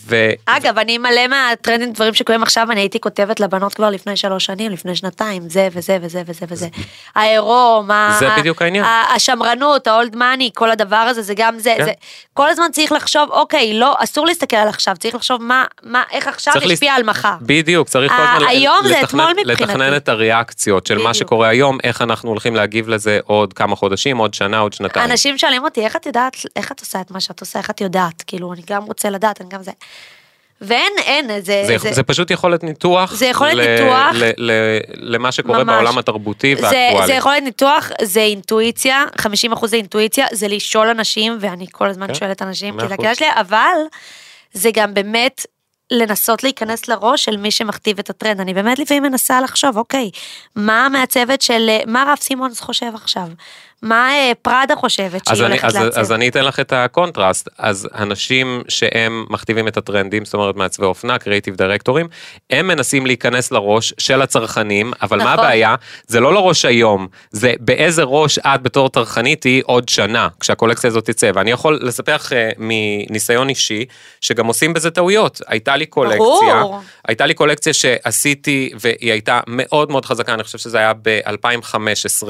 ו... אגב, אני מלא מהטרנדים, דברים שקורים עכשיו, אני הייתי כותבת לבנות כבר לפני שלוש שנים, לפני שנתיים, זה וזה וזה וזה וזה. העירום, ה- זה ה- בדיוק העניין. השמרנות, האולד מאני, כל הדבר הזה, זה גם זה, כן. זה. כל הזמן צריך לחשוב, אוקיי, לא, אסור להסתכל על עכשיו, צריך לחשוב מה, מה, איך עכשיו ישפיע להס- על מחר. בדיוק, צריך כל הזמן היום זה לתכנן- אתמול מבחינתי. לתכנן את הריאקציות של מה בדיוק. שקורה היום, איך אנחנו הולכים להגיב לזה עוד כמה חודשים, עוד שנה, עוד שנתיים. אנשים שואלים אותי, איך את יודעת, איך את עושה את מה שאת עושה, איך את יודעת, כאילו, אני גם רוצה לדעת, אני גם זה. ואין, אין, זה, זה, זה, זה פשוט יכולת ניתוח. זה יכולת ל, ניתוח. ל, ל, למה שקורה ממש. בעולם התרבותי זה, והאקטואלי. זה יכולת ניתוח, זה אינטואיציה, 50 אחוז זה אינטואיציה, זה לשאול אנשים, ואני כל הזמן כן, שואלת אנשים, כי זה. הקטע שלי, אבל זה גם באמת לנסות להיכנס לראש של מי שמכתיב את הטרנד. אני באמת לפעמים מנסה לחשוב, אוקיי, מה המעצבת של, מה רב סימונס חושב עכשיו? מה אה, פראדה חושבת אז שהיא הולכת אז, לעצב? אז אני אתן לך את הקונטרסט, אז אנשים שהם מכתיבים את הטרנדים, זאת אומרת מעצבי אופנה, creative director ים, הם מנסים להיכנס לראש של הצרכנים, אבל מה נכון. הבעיה? זה לא לראש היום, זה באיזה ראש את בתור צרכנית היא עוד שנה, כשהקולקציה הזאת תצא, ואני יכול לספר לך אה, מניסיון אישי, שגם עושים בזה טעויות. הייתה לי קולקציה, ברור. הייתה לי קולקציה שעשיתי, והיא הייתה מאוד מאוד חזקה, אני חושב שזה היה ב-2015,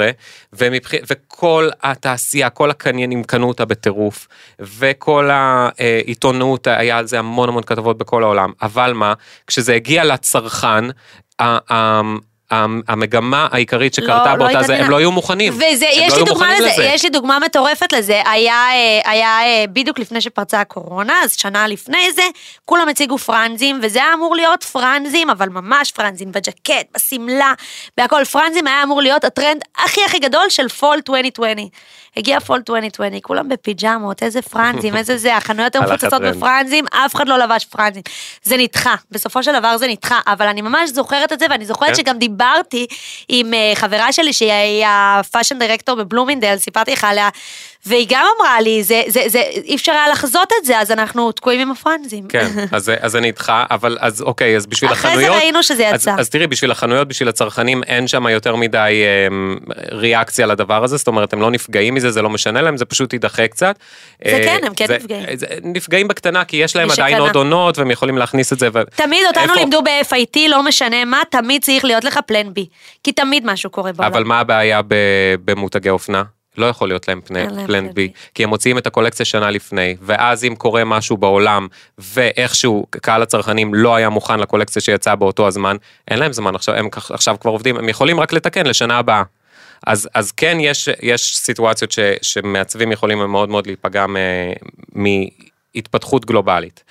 ומבח... וכל התעשייה, כל הקניינים קנו אותה בטירוף, וכל העיתונות, היה על זה המון המון כתבות בכל העולם, אבל מה, כשזה הגיע לצרכן, המגמה העיקרית שקרתה לא באותה זה, התעניינה. הם לא היו מוכנים. וזה, יש לא לי דוגמה מוכנים לזה, יש לי דוגמה מטורפת לזה. היה, אה, היה אה, בדיוק לפני שפרצה הקורונה, אז שנה לפני זה, כולם הציגו פרנזים, וזה היה אמור להיות פרנזים, אבל ממש פרנזים, בג'קט, בשמלה, בהכל. פרנזים היה אמור להיות הטרנד הכי הכי גדול של fall 2020. הגיע fall 2020, כולם בפיג'מות, איזה פרנזים, איזה זה, החנויות היו מפוצצות. בפרנזים, אף אחד לא לבש פרנזים. זה נדחה, בסופו של דבר זה נדחה, אבל אני ממש זוכרת את זה, ואני זוכרת כן. שגם דיברתי עם אה, חברה שלי, שהיא ה fashion director בבלומינדל, סיפרתי לך עליה, והיא גם אמרה לי, זה, זה, זה, אי אפשר היה לחזות את זה, אז אנחנו תקועים עם הפרנזים. כן, אז, זה- אז זה נדחה, אבל אז אוקיי, אז בשביל אחרי זה החנויות... ראינו שזה אז, יצא. אז תראי, בשביל החנויות, בשביל הצרכנים, אין שם יותר מדי אמ, ריאקציה לדבר הזה, זאת אומרת, הם לא נפגעים מזה, זה לא משנה להם, זה פשוט יידחה קצת. זה אה, כן, הם כן זה- נפגעים. זה- נפגעים בקטנה, כי יש להם עדיין שקנה. עוד עונות, והם יכולים להכניס את זה. ו... תמיד אותנו איפה- לימדו ב-FIT, לא משנה מה, תמיד צריך להיות לך פלן בי. כי תמיד משהו קורה בעולם. אבל מה הבעיה במותגי אופנה? לא יכול להיות להם פני- פלן בי. כי הם מוציאים את הקולקציה שנה לפני, ואז אם קורה משהו בעולם, ואיכשהו קהל הצרכנים לא היה מוכן לקולקציה שיצאה באותו הזמן, אין להם זמן עכשיו, הם עכשיו כבר עובדים, הם יכולים רק לתקן לשנה הבאה. אז, אז כן, יש, יש סיטואציות ש, שמעצבים יכולים מאוד מאוד להיפגע מ- מהתפתחות גלובלית.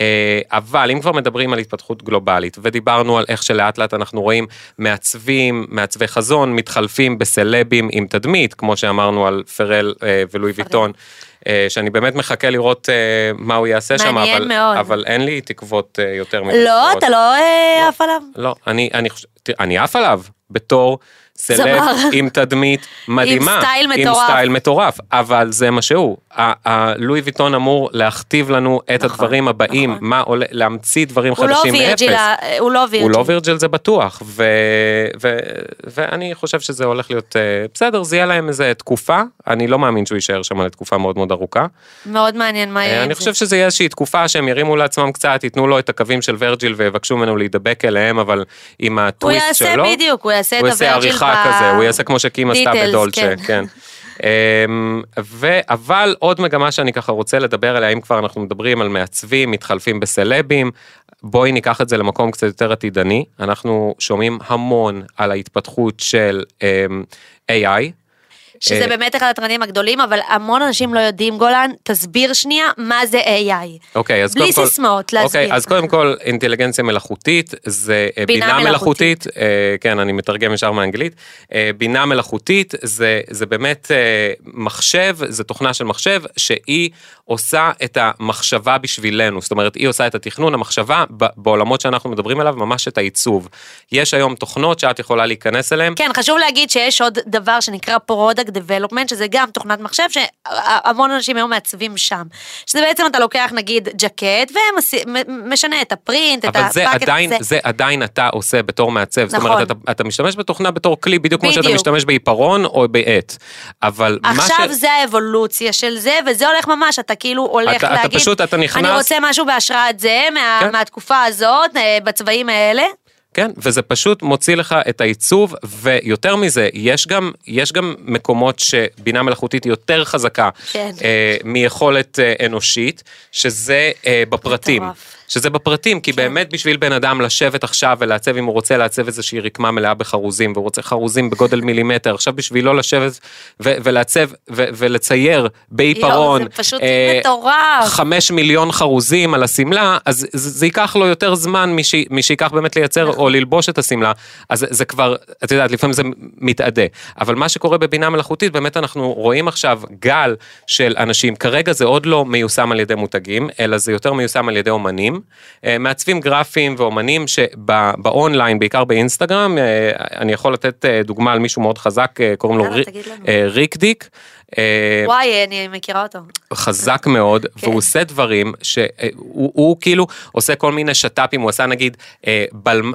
אה, אבל אם כבר מדברים על התפתחות גלובלית, ודיברנו על איך שלאט לאט אנחנו רואים מעצבים, מעצבי חזון, מתחלפים בסלבים עם תדמית, כמו שאמרנו על פרל אה, ולואי ויטון, אה, שאני באמת מחכה לראות מה הוא יעשה שם, אבל, מאוד. אבל אין לי תקוות יותר מדי. לא. אתה לא אה, עף עליו? לא, אני, אני חושב, תראה, אני עף עליו בתור סלב. עם תדמית מדהימה. סטייל עם מטורף. סטייל מטורף, אבל זה מה שהוא. לואי ויטון אמור להכתיב לנו את נכון, הדברים הבאים, נכון. מה עולה, להמציא דברים הוא לא חדשים מאפס. וירג'יל, הוא לא וירג'יל. הוא לא וירג'ל זה בטוח, ו, ו, ואני חושב שזה הולך להיות אה, בסדר, זה יהיה להם איזה תקופה, אני לא מאמין שהוא יישאר שם לתקופה מאוד מאוד ארוכה. מאוד מעניין מה יהיה אה, עם אני. חושב שזה יהיה איזושהי תקופה שהם ירימו לעצמם קצת, ייתנו לו את הקווים של ורג'יל ויבקשו ממנו להידבק אליהם, אבל עם הוא הטוויסט יעשה שלו, בדיוק, הוא יעשה את הוא עריכה כזה, הוא יעשה כמו שקים עשתה בדולצ'ה, כן. אמ, ו- אבל עוד מגמה שאני ככה רוצה לדבר עליה, אם כבר אנחנו מדברים על מעצבים, מתחלפים בסלבים, בואי ניקח את זה למקום קצת יותר עתידני, אנחנו שומעים המון על ההתפתחות של אמ, AI, שזה אה, באמת אחד הטרנדים הגדולים, אבל המון אנשים לא יודעים, גולן, תסביר שנייה מה זה AI. אוקיי, אז בלי קודם כל... סיסמאות, להסביר. אוקיי, אז קודם כל, אינטליגנציה מלאכותית זה אה, בינה מלאכותית. אה, כן, אני מתרגם ישר מאנגלית. בינה מלאכותית זה, באמת מחשב, זה תוכנה של מחשב, שהיא עושה את המחשבה בשבילנו, זאת אומרת, היא עושה את התכנון, המחשבה, בעולמות שאנחנו מדברים עליו, ממש את העיצוב. יש היום תוכנות שאת יכולה להיכנס אליהן, כן, חשוב להגיד שיש עוד דבר שנקרא Product Development, שזה גם תוכנת מחשב, שהמון אנשים היום מעצבים שם. שזה בעצם אתה לוקח נגיד ג'קט, ומשנה את הפרינט, את אבל זה הפאקט, עדיין, זה עדיין אתה עושה בתור מעצב, זאת נכון. אומרת, אתה, אתה משתמש בתוכנה בתור כלי, בדיוק כמו שאתה בדיוק. משתמש בעיפרון או בעט. אבל מה ש... עכשיו זה האבולוציה של זה, וזה הולך ממש, אתה כאילו הולך אתה- אתה להגיד, פשוט, אתה נכנס- אני רוצה משהו בהשראת זה, מה, כן. מהתקופה הזאת, אה, בצבעים האלה. כן, וזה פשוט מוציא לך את העיצוב, ויותר מזה, יש גם, יש גם מקומות שבינה מלאכותית יותר חזקה כן. אה, מיכולת אה, אנושית, שזה אה, בפרטים. מטורף. שזה בפרטים, כי באמת בשביל בן אדם לשבת עכשיו ולעצב, אם הוא רוצה לעצב איזושהי רקמה מלאה בחרוזים, והוא רוצה חרוזים בגודל מילימטר, עכשיו בשבילו לשבת ו- ולעצב ו- ולצייר בעיפרון, יואו, זה פשוט אה, מטורף. חמש מיליון חרוזים על השמלה, אז זה, ייקח לו יותר זמן מש, משייקח באמת לייצר נכון. או ללבוש את השמלה, אז זה כבר, את יודעת, לפעמים זה מתאדה. אבל מה שקורה בבינה מלאכותית, באמת אנחנו רואים עכשיו גל של אנשים, כרגע זה עוד לא מיושם על ידי מותגים, אלא זה יותר מיושם על ידי אומנים, אה, מעצבים גרפיים ואומנים שבאונליין, בעיקר באינסטגרם, אה, אני יכול לתת אה, דוגמה על מישהו מאוד חזק, קוראים לו ריק דיק. וואי, אני מכירה אותו. חזק מאוד, כן. והוא עושה דברים שהוא הוא כאילו עושה כל מיני שת"פים, הוא עשה נגיד,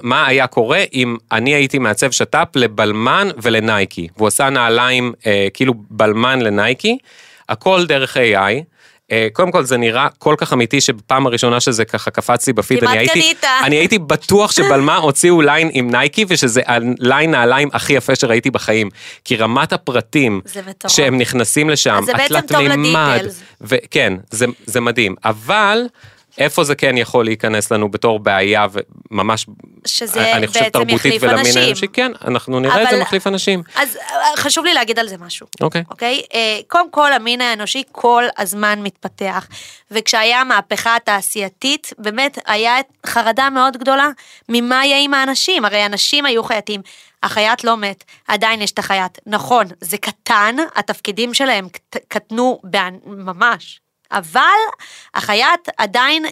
מה היה קורה אם אני הייתי מעצב שת"פ לבלמן ולנייקי, והוא עשה נעליים כאילו בלמן לנייקי, הכל דרך AI. אה, קודם כל זה נראה כל כך אמיתי שבפעם הראשונה שזה ככה קפץ לי בפיד, כמעט אני הייתי, קנית. אני הייתי בטוח שבלמן הוציאו ליין עם נייקי ושזה הליין נעליים הכי יפה שראיתי בחיים. כי רמת הפרטים. שהם נכנסים לשם, התלת מימד. וכן, זה, זה מדהים, אבל איפה זה כן יכול להיכנס לנו בתור בעיה וממש שזה אני חושב תרבותית ולמין. האנושי, כן, אנחנו נראה את זה אבל- מחליף אנשים. אז אה, חשוב לי להגיד על זה משהו. אוקיי. אוקיי? אה, קודם כל, המין האנושי כל הזמן מתפתח. וכשהיה המהפכה התעשייתית, באמת היה חרדה מאוד גדולה ממה יהיה עם האנשים. הרי אנשים היו חייטים. החייט לא מת, עדיין יש את החייט. נכון, זה קטן, התפקידים שלהם קט- קטנו ממש. אבל החייט עדיין אה,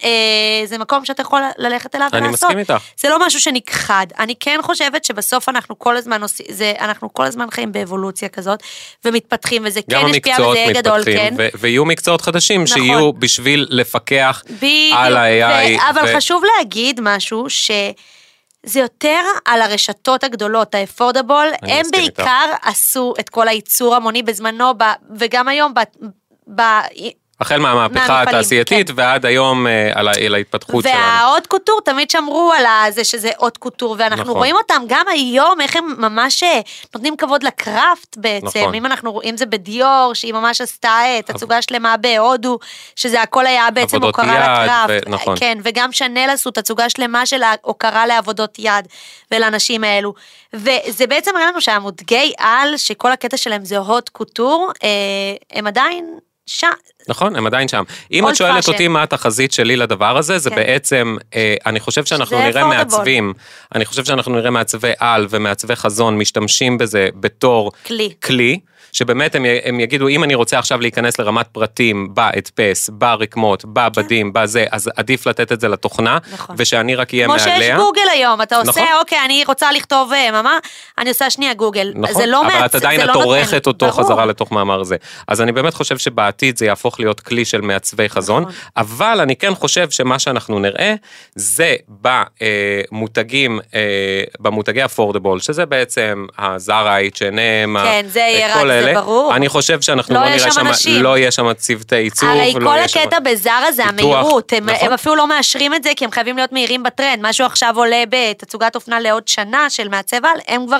זה מקום שאתה יכול ללכת אליו אני ולעשות. מסכים איתך. זה לא משהו שנכחד. אני כן חושבת שבסוף אנחנו כל הזמן עושים, זה, אנחנו כל הזמן חיים באבולוציה כזאת, ומתפתחים, וזה גם כן השפיע המקצועות וזה יהיה גדול, מתפתחים, כן. ו- ויהיו מקצועות חדשים נכון. שיהיו בשביל לפקח בדיוק, על ה-AI. ו- אבל ו- חשוב להגיד משהו ש... זה יותר על הרשתות הגדולות, האפורדבול, אני הם מסכים איתך. בעיקר עשו את כל הייצור המוני בזמנו, ב, וגם היום, ב, ב, החל מהמהפכה התעשייתית כן. ועד היום אה, על על ההתפתחות שלנו. והאות קוטור, תמיד שמרו על זה שזה אות קוטור, ואנחנו נכון. רואים אותם גם היום, איך הם ממש אה, נותנים כבוד לקראפט בעצם. נכון. אם אנחנו רואים זה בדיור, שהיא ממש עשתה אה, תצוגה שלמה בהודו, שזה הכל היה בעצם הוקרה לקראפט. ו- נכון. כן, וגם שנל עשו תצוגה שלמה של ההוקרה לעבודות יד ולאנשים האלו. וזה בעצם מראה לנו שהמותגי על, שכל הקטע שלהם זה הוט קוטור, אה, הם עדיין שם. נכון, הם עדיין שם. אם את שואלת fashion. אותי מה התחזית שלי לדבר הזה, זה כן. בעצם, אה, אני חושב שאנחנו נראה affordable. מעצבים, אני חושב שאנחנו נראה מעצבי על ומעצבי חזון משתמשים בזה בתור כלי. כלי. שבאמת הם, הם יגידו, אם אני רוצה עכשיו להיכנס לרמת פרטים בהדפס, ברקמות, בבדים, בזה, אז עדיף לתת את זה לתוכנה, נכון. ושאני רק אהיה כמו מעליה. שיש גוגל היום, אתה עושה, נכון. אוקיי, אני רוצה לכתוב אה, מאמר, אני עושה שנייה גוגל. נכון, זה לא אבל מעצ- את עדיין את לא נותן- עורכת אותו ברור. חזרה לתוך מאמר זה. אז אני באמת חושב שבעתיד זה יהפוך להיות כלי של מעצבי חזון, נכון. אבל אני כן חושב שמה שאנחנו נראה זה במותגים, אה, במותגי אפורדבול, שזה בעצם הזרה, H&M, כן, זה יהיה כל רק, זה. ברור. אני חושב שאנחנו לא לא נראה שם אנשים. לא יהיה שם צוותי עיצוב, הרי לא כל הקטע בזארה זה המהירות, הם, נכון. הם אפילו לא מאשרים את זה כי הם חייבים להיות מהירים בטרנד, משהו עכשיו עולה בתצוגת אופנה לעוד שנה של מעצב על, הם כבר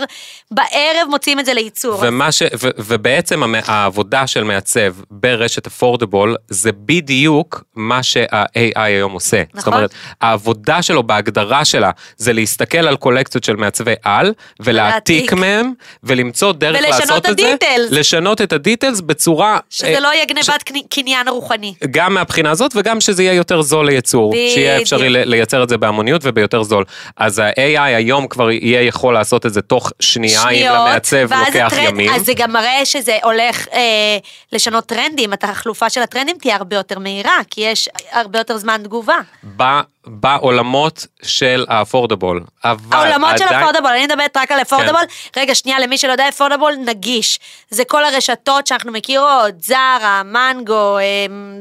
בערב מוציאים את זה לייצור. ומה ש... ו... ובעצם העבודה של מעצב ברשת affordable זה בדיוק מה שה-AI היום עושה. זאת נכון. אומרת, העבודה שלו בהגדרה שלה זה להסתכל על קולקציות של מעצבי על ולהעתיק. מהם ולמצוא דרך ולשנות לעשות את את זה. ה details. לשנות את ה details בצורה... שזה אה, לא יהיה גניבת קני- קניין רוחני. גם מהבחינה הזאת וגם שזה יהיה יותר זול לייצור, בדיוק. שיהיה אפשרי לייצר את זה בהמוניות וביותר זול. אז ה-AI היום כבר יהיה יכול לעשות את זה תוך שנייה, אם למעצב לוקח ימים. אז זה גם מראה שזה הולך אה, לשנות טרנדים, התחלופה של הטרנדים תהיה הרבה יותר מהירה, כי יש הרבה יותר זמן תגובה. ב- בעולמות של האפורדבול. העולמות של עדיין- אפורדבול, אני מדברת רק על אפורדבול. רגע, שנייה, למי שלא יודע, אפורדבול נגיש. זה כל הרשתות שאנחנו מכירות, זרה, מנגו,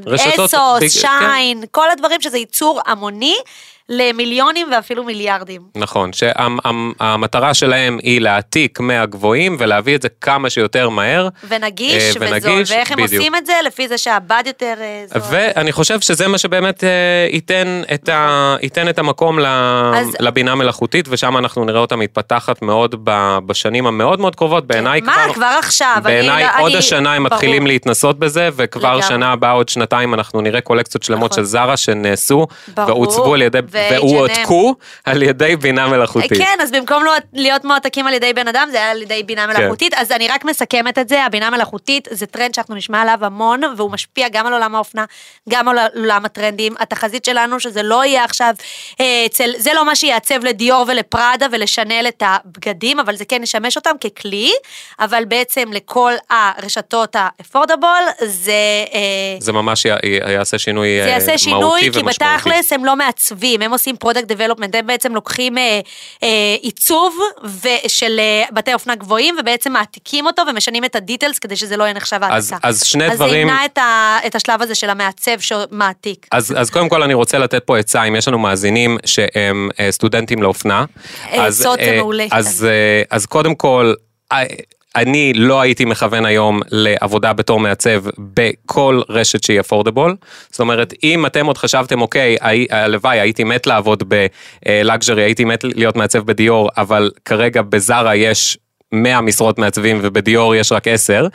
רשתות אסוס, ביג- שיין, כל הדברים שזה ייצור המוני למיליונים ואפילו מיליארדים. נכון, שהמטרה שלהם היא להעתיק מהגבוהים ולהביא את זה כמה שיותר מהר. ונגיש אה, וזול. ונגיש, ואיך הם בדיוק. עושים את זה? לפי זה שהבד יותר אה, זול. ואני חושב שזה מה שבאמת אה, ייתן את, ה, ייתן את המקום ל, אז- לבינה מלאכותית, ושם אנחנו נראה אותה מתפתחת מאוד ב, בשנים המאוד מאוד קרובות. בעיניי מה, כבר... כבר עכשיו? אני בעיניי לא- עוד אני- השנה הם ברור. מתחילים להתנסות בזה, וכבר לגמרי. שנה הבאה, עוד שנתיים, אנחנו נראה קולקציות שלמות נכון. של זרה שנעשו, ברור. ועוצבו על ידי, והועתקו על ידי בינה מלאכותית. כן, אז במקום לא- להיות מועתקים על ידי בן אדם, זה היה על ידי בינה כן. מלאכותית. אז אני רק מסכמת את זה, הבינה מלאכותית זה טרנד שאנחנו נשמע עליו המון, והוא משפיע גם על עולם האופנה, גם על עולם הטרנדים. התחזית שלנו שזה לא יהיה עכשיו, אה, אצל, זה לא מה שיעצב לדיור ולפראדה ולשנל את הבגדים, אבל זה כן ישמש אותם ככלי, אבל בעצם לכל הרשתות ה affordable, זה... אה, זה ממש יעשה שינוי זה אה, יעשה שינוי, מהותי כי ומשמעותי. בתכלס הם לא מעצבים, הם עושים product development, הם בעצם לוקחים אה, אה, עיצוב ו- של אה, בתי אופנה גבוהים, ובעצם מעתיקים אותו ומשנים את ה details כדי שזה לא יהיה נחשב אז- העתקה. אז שני אז דברים- זה ימנע את, ה- את השלב הזה של המעצב שמעתיק. אז, אז קודם כל אני רוצה לתת פה עצה, אם יש לנו מאזינים שהם אה, סטודנטים לאופנה. אה, אז, עצות זה אה, מעולה, אז. אה, אז קודם כל, אה, אני לא הייתי מכוון היום לעבודה בתור מעצב בכל רשת שהיא אפורדבול. זאת אומרת, אם אתם עוד חשבתם, אוקיי, הלוואי, הייתי מת לעבוד בלאגז'רי, הייתי מת להיות מעצב בדיור, אבל כרגע בזארה יש 100 משרות מעצבים ובדיור יש רק 10,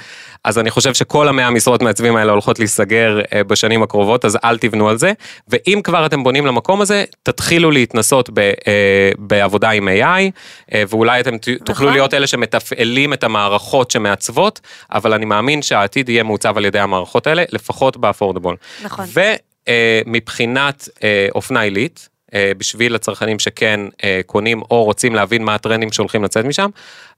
אז אני חושב שכל המאה משרות מעצבים האלה הולכות להיסגר אה, בשנים הקרובות, אז אל תבנו על זה. ואם כבר אתם בונים למקום הזה, תתחילו להתנסות ב, אה, בעבודה עם AI, אה, ואולי אתם ת- תוכלו נכון. להיות אלה שמתפעלים את המערכות שמעצבות, אבל אני מאמין שהעתיד יהיה מעוצב על ידי המערכות האלה, לפחות באפורדבול. נכון. ומבחינת אופנה עילית, בשביל הצרכנים שכן קונים או רוצים להבין מה הטרנדים שהולכים לצאת משם,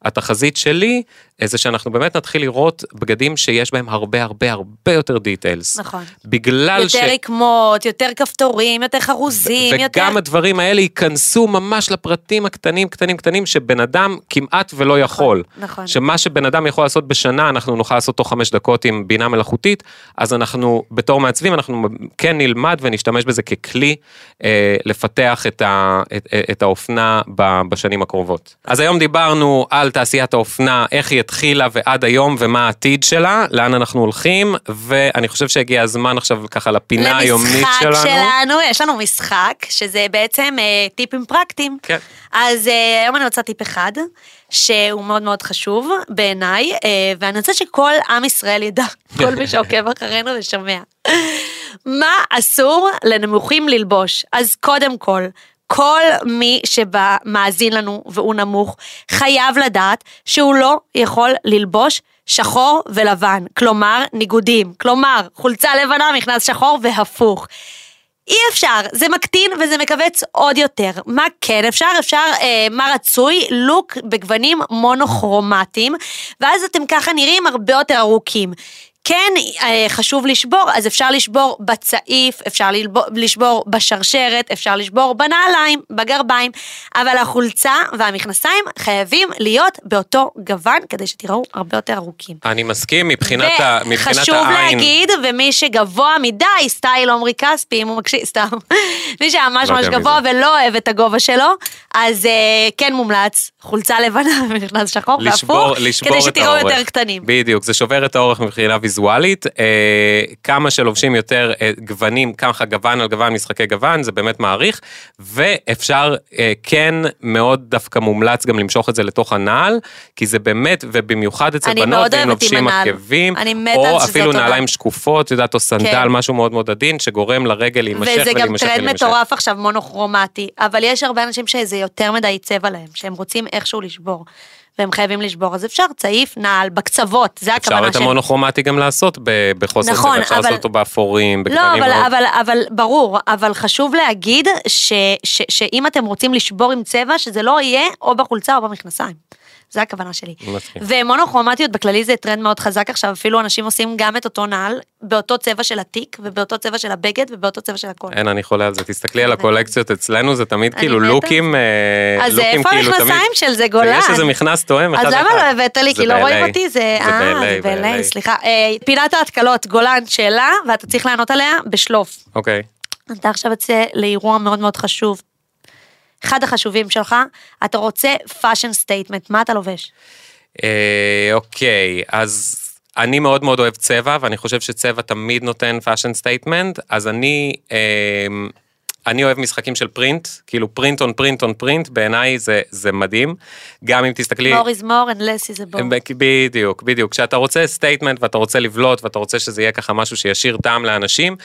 התחזית שלי אה, זה שאנחנו באמת נתחיל לראות בגדים שיש בהם הרבה הרבה הרבה יותר דיטיילס. נכון. בגלל ש... יותר רקמות, יותר כפתורים, יותר חרוזים, יותר... וגם הדברים האלה ייכנסו ממש לפרטים הקטנים קטנים קטנים שבן אדם כמעט ולא יכול. נכון. שמה שבן אדם יכול לעשות בשנה אנחנו נוכל לעשות תוך חמש דקות עם בינה מלאכותית, אז אנחנו בתור מעצבים אנחנו כן נלמד ונשתמש בזה ככלי אה, לפתח את, ה, את, את האופנה ב- בשנים הקרובות. אז היום דיברנו על תעשיית האופנה, איך היא התחילה ועד היום ומה העתיד שלה, לאן אנחנו הולכים, ואני חושב שהגיע הזמן עכשיו ככה לפינה היומית שלנו. למשחק שלנו, יש לנו משחק, שזה בעצם אה, טיפים פרקטיים. כן. אז אה, היום אני רוצה טיפ אחד, שהוא מאוד מאוד חשוב בעיניי, אה, ואני רוצה שכל עם ישראל ידע, כל מי שעוקב אחרינו ושומע. מה אסור לנמוכים ללבוש? אז קודם כל, כל מי שמאזין לנו והוא נמוך, חייב לדעת שהוא לא יכול ללבוש שחור ולבן, כלומר ניגודים, כלומר חולצה לבנה, מכנס שחור והפוך. אי אפשר, זה מקטין וזה מכווץ עוד יותר. מה כן אפשר? אפשר, אה, מה רצוי? לוק בגוונים מונוכרומטיים, ואז אתם ככה נראים הרבה יותר ארוכים. כן אה, חשוב לשבור, אז אפשר לשבור בצעיף, אפשר לשבור בשרשרת, אפשר לשבור בנעליים, בגרביים, אבל החולצה והמכנסיים חייבים להיות באותו גוון כדי שתראו הרבה יותר ארוכים. אני מסכים מבחינת, ה, מבחינת וחשוב העין. להגיד, ומי שגבוה מדי, סטייל עמרי כספי, אם הוא מקשיב, סתם, מי לא ממש יודע מי גבוה. ולא אוהב את הגובה שלו, אז אה, כן מומלץ, חולצה לבנה ומכנס שחור והפוך, כדי שתראו. יותר קטנים. בדיוק, זה שובר את האורך מבחינה ויזואלית. אה, כמה שלובשים יותר אה, גוונים, ככה גוון על גוון, משחקי גוון, זה באמת מעריך. ואפשר, אה, כן, מאוד דווקא מומלץ גם למשוך את זה לתוך הנעל, כי זה באמת, ובמיוחד אצל בנות, עם לובשים. עקבים, או אפילו נעליים. שקופות, את יודעת, או סנדל, כן. משהו מאוד מאוד עדין, שגורם לרגל להימשך וזה גם ולהימשך טרנד ולהימשך. מטורף עכשיו, מונוכרומטי, אבל יש הרבה אנשים שזה יותר מדי צבע להם, שהם רוצים איכשהו לשבור, והם חייבים לשבור, אז אפשר צעיף, נעל, בקצוות, זה אפשר הכוונה את שלי. המונוכרומטי גם לעשות בחוסר נכון, צבע, אפשר אבל- לעשות אותו באפורים, לא, בגוונים אבל, מאוד. אבל, אבל ברור, אבל חשוב להגיד ש, ש, שאם אתם רוצים לשבור עם צבע, שזה לא יהיה או בחולצה או במכנסיים. זה הכוונה שלי. מסכים. ומונוכרומטיות בכללי זה טרנד מאוד חזק עכשיו, אפילו אנשים עושים גם את אותו נעל, באותו צבע של התיק, ובאותו צבע של הבגד, ובאותו צבע של הכל. אין, אני חולה על זה. תסתכלי על הקולקציות אצלנו, זה תמיד כאילו. לוקים, אה, אז לוקים איפה כאילו המכנסיים של זה, גולן? יש איזה מכנס תואם אחד אז לאחד. למה לא הבאת לי? כי לא רואים. אותי, זה... זה אה, ב-LA. סליחה. אה, פינת ההתקלות, גולן, שאלה, ואתה צריך לענות עליה בשלוף. אוקיי. אתה עכשיו יוצא לאירוע מאוד מאוד חשוב. אחד החשובים שלך, אתה רוצה fashion statement, מה אתה לובש? אה, אוקיי, אז אני מאוד מאוד אוהב צבע, ואני חושב שצבע תמיד נותן fashion statement, אז אני... אה, אני אוהב משחקים של print, כאילו print on print on print, בעיניי זה, זה מדהים. גם אם תסתכלי... more is more and less is a bore. בדיוק, בדיוק. כשאתה רוצה statement ואתה רוצה לבלוט ואתה רוצה שזה יהיה ככה משהו שישאיר טעם לאנשים,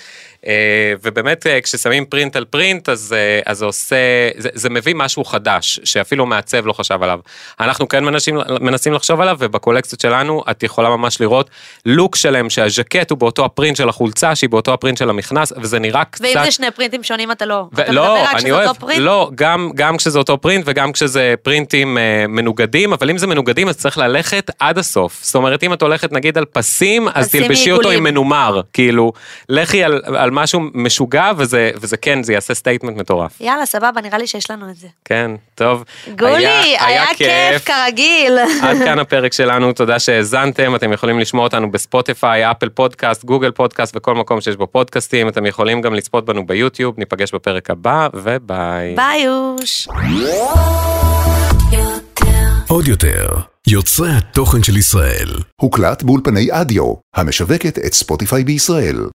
אה, ובאמת אה, כששמים print על print אז, אה, אז זה עושה, זה, זה מביא משהו חדש, שאפילו מעצב לא חשב עליו. אנחנו כן מנסים, מנסים לחשוב עליו, ובקולקציות שלנו את יכולה ממש לראות לוק שלם שהז'קט הוא באותו ה print של החולצה, שהיא באותו ה print של המכנס, וזה נראה קצת... ואם זה שני פרינטים שונים אתה לא. ו- אתה לא, מדבר רק אני אוהב, אותו print? לא, גם, גם כשזה אותו print וגם כשזה פרינטים אה, מנוגדים, אבל אם זה מנוגדים אז צריך ללכת עד הסוף. זאת אומרת, אם את הולכת נגיד על פסים, אז תלבשי אותו עם. מנומר, כאילו, לכי על, על משהו משוגע וזה, וזה כן, זה יעשה statement מטורף. יאללה, סבבה, נראה לי שיש לנו את זה. כן, טוב. גולי, היה כיף כרגיל. עד כאן הפרק שלנו, תודה שהאזנתם, אתם יכולים לשמוע אותנו בספוטיפיי, אפל פודקאסט, גוגל פודקאסט וכל מקום שיש בו פודקאסטים, אתם יכולים גם לצפות בנו ביוטיוב, ניפגש בפרק הבא, וביי. ביי יוש. עוד יותר, יוצרי התוכן של ישראל. הוקלט באולפני אדיו, המשווקת את ספוטיפיי בישראל.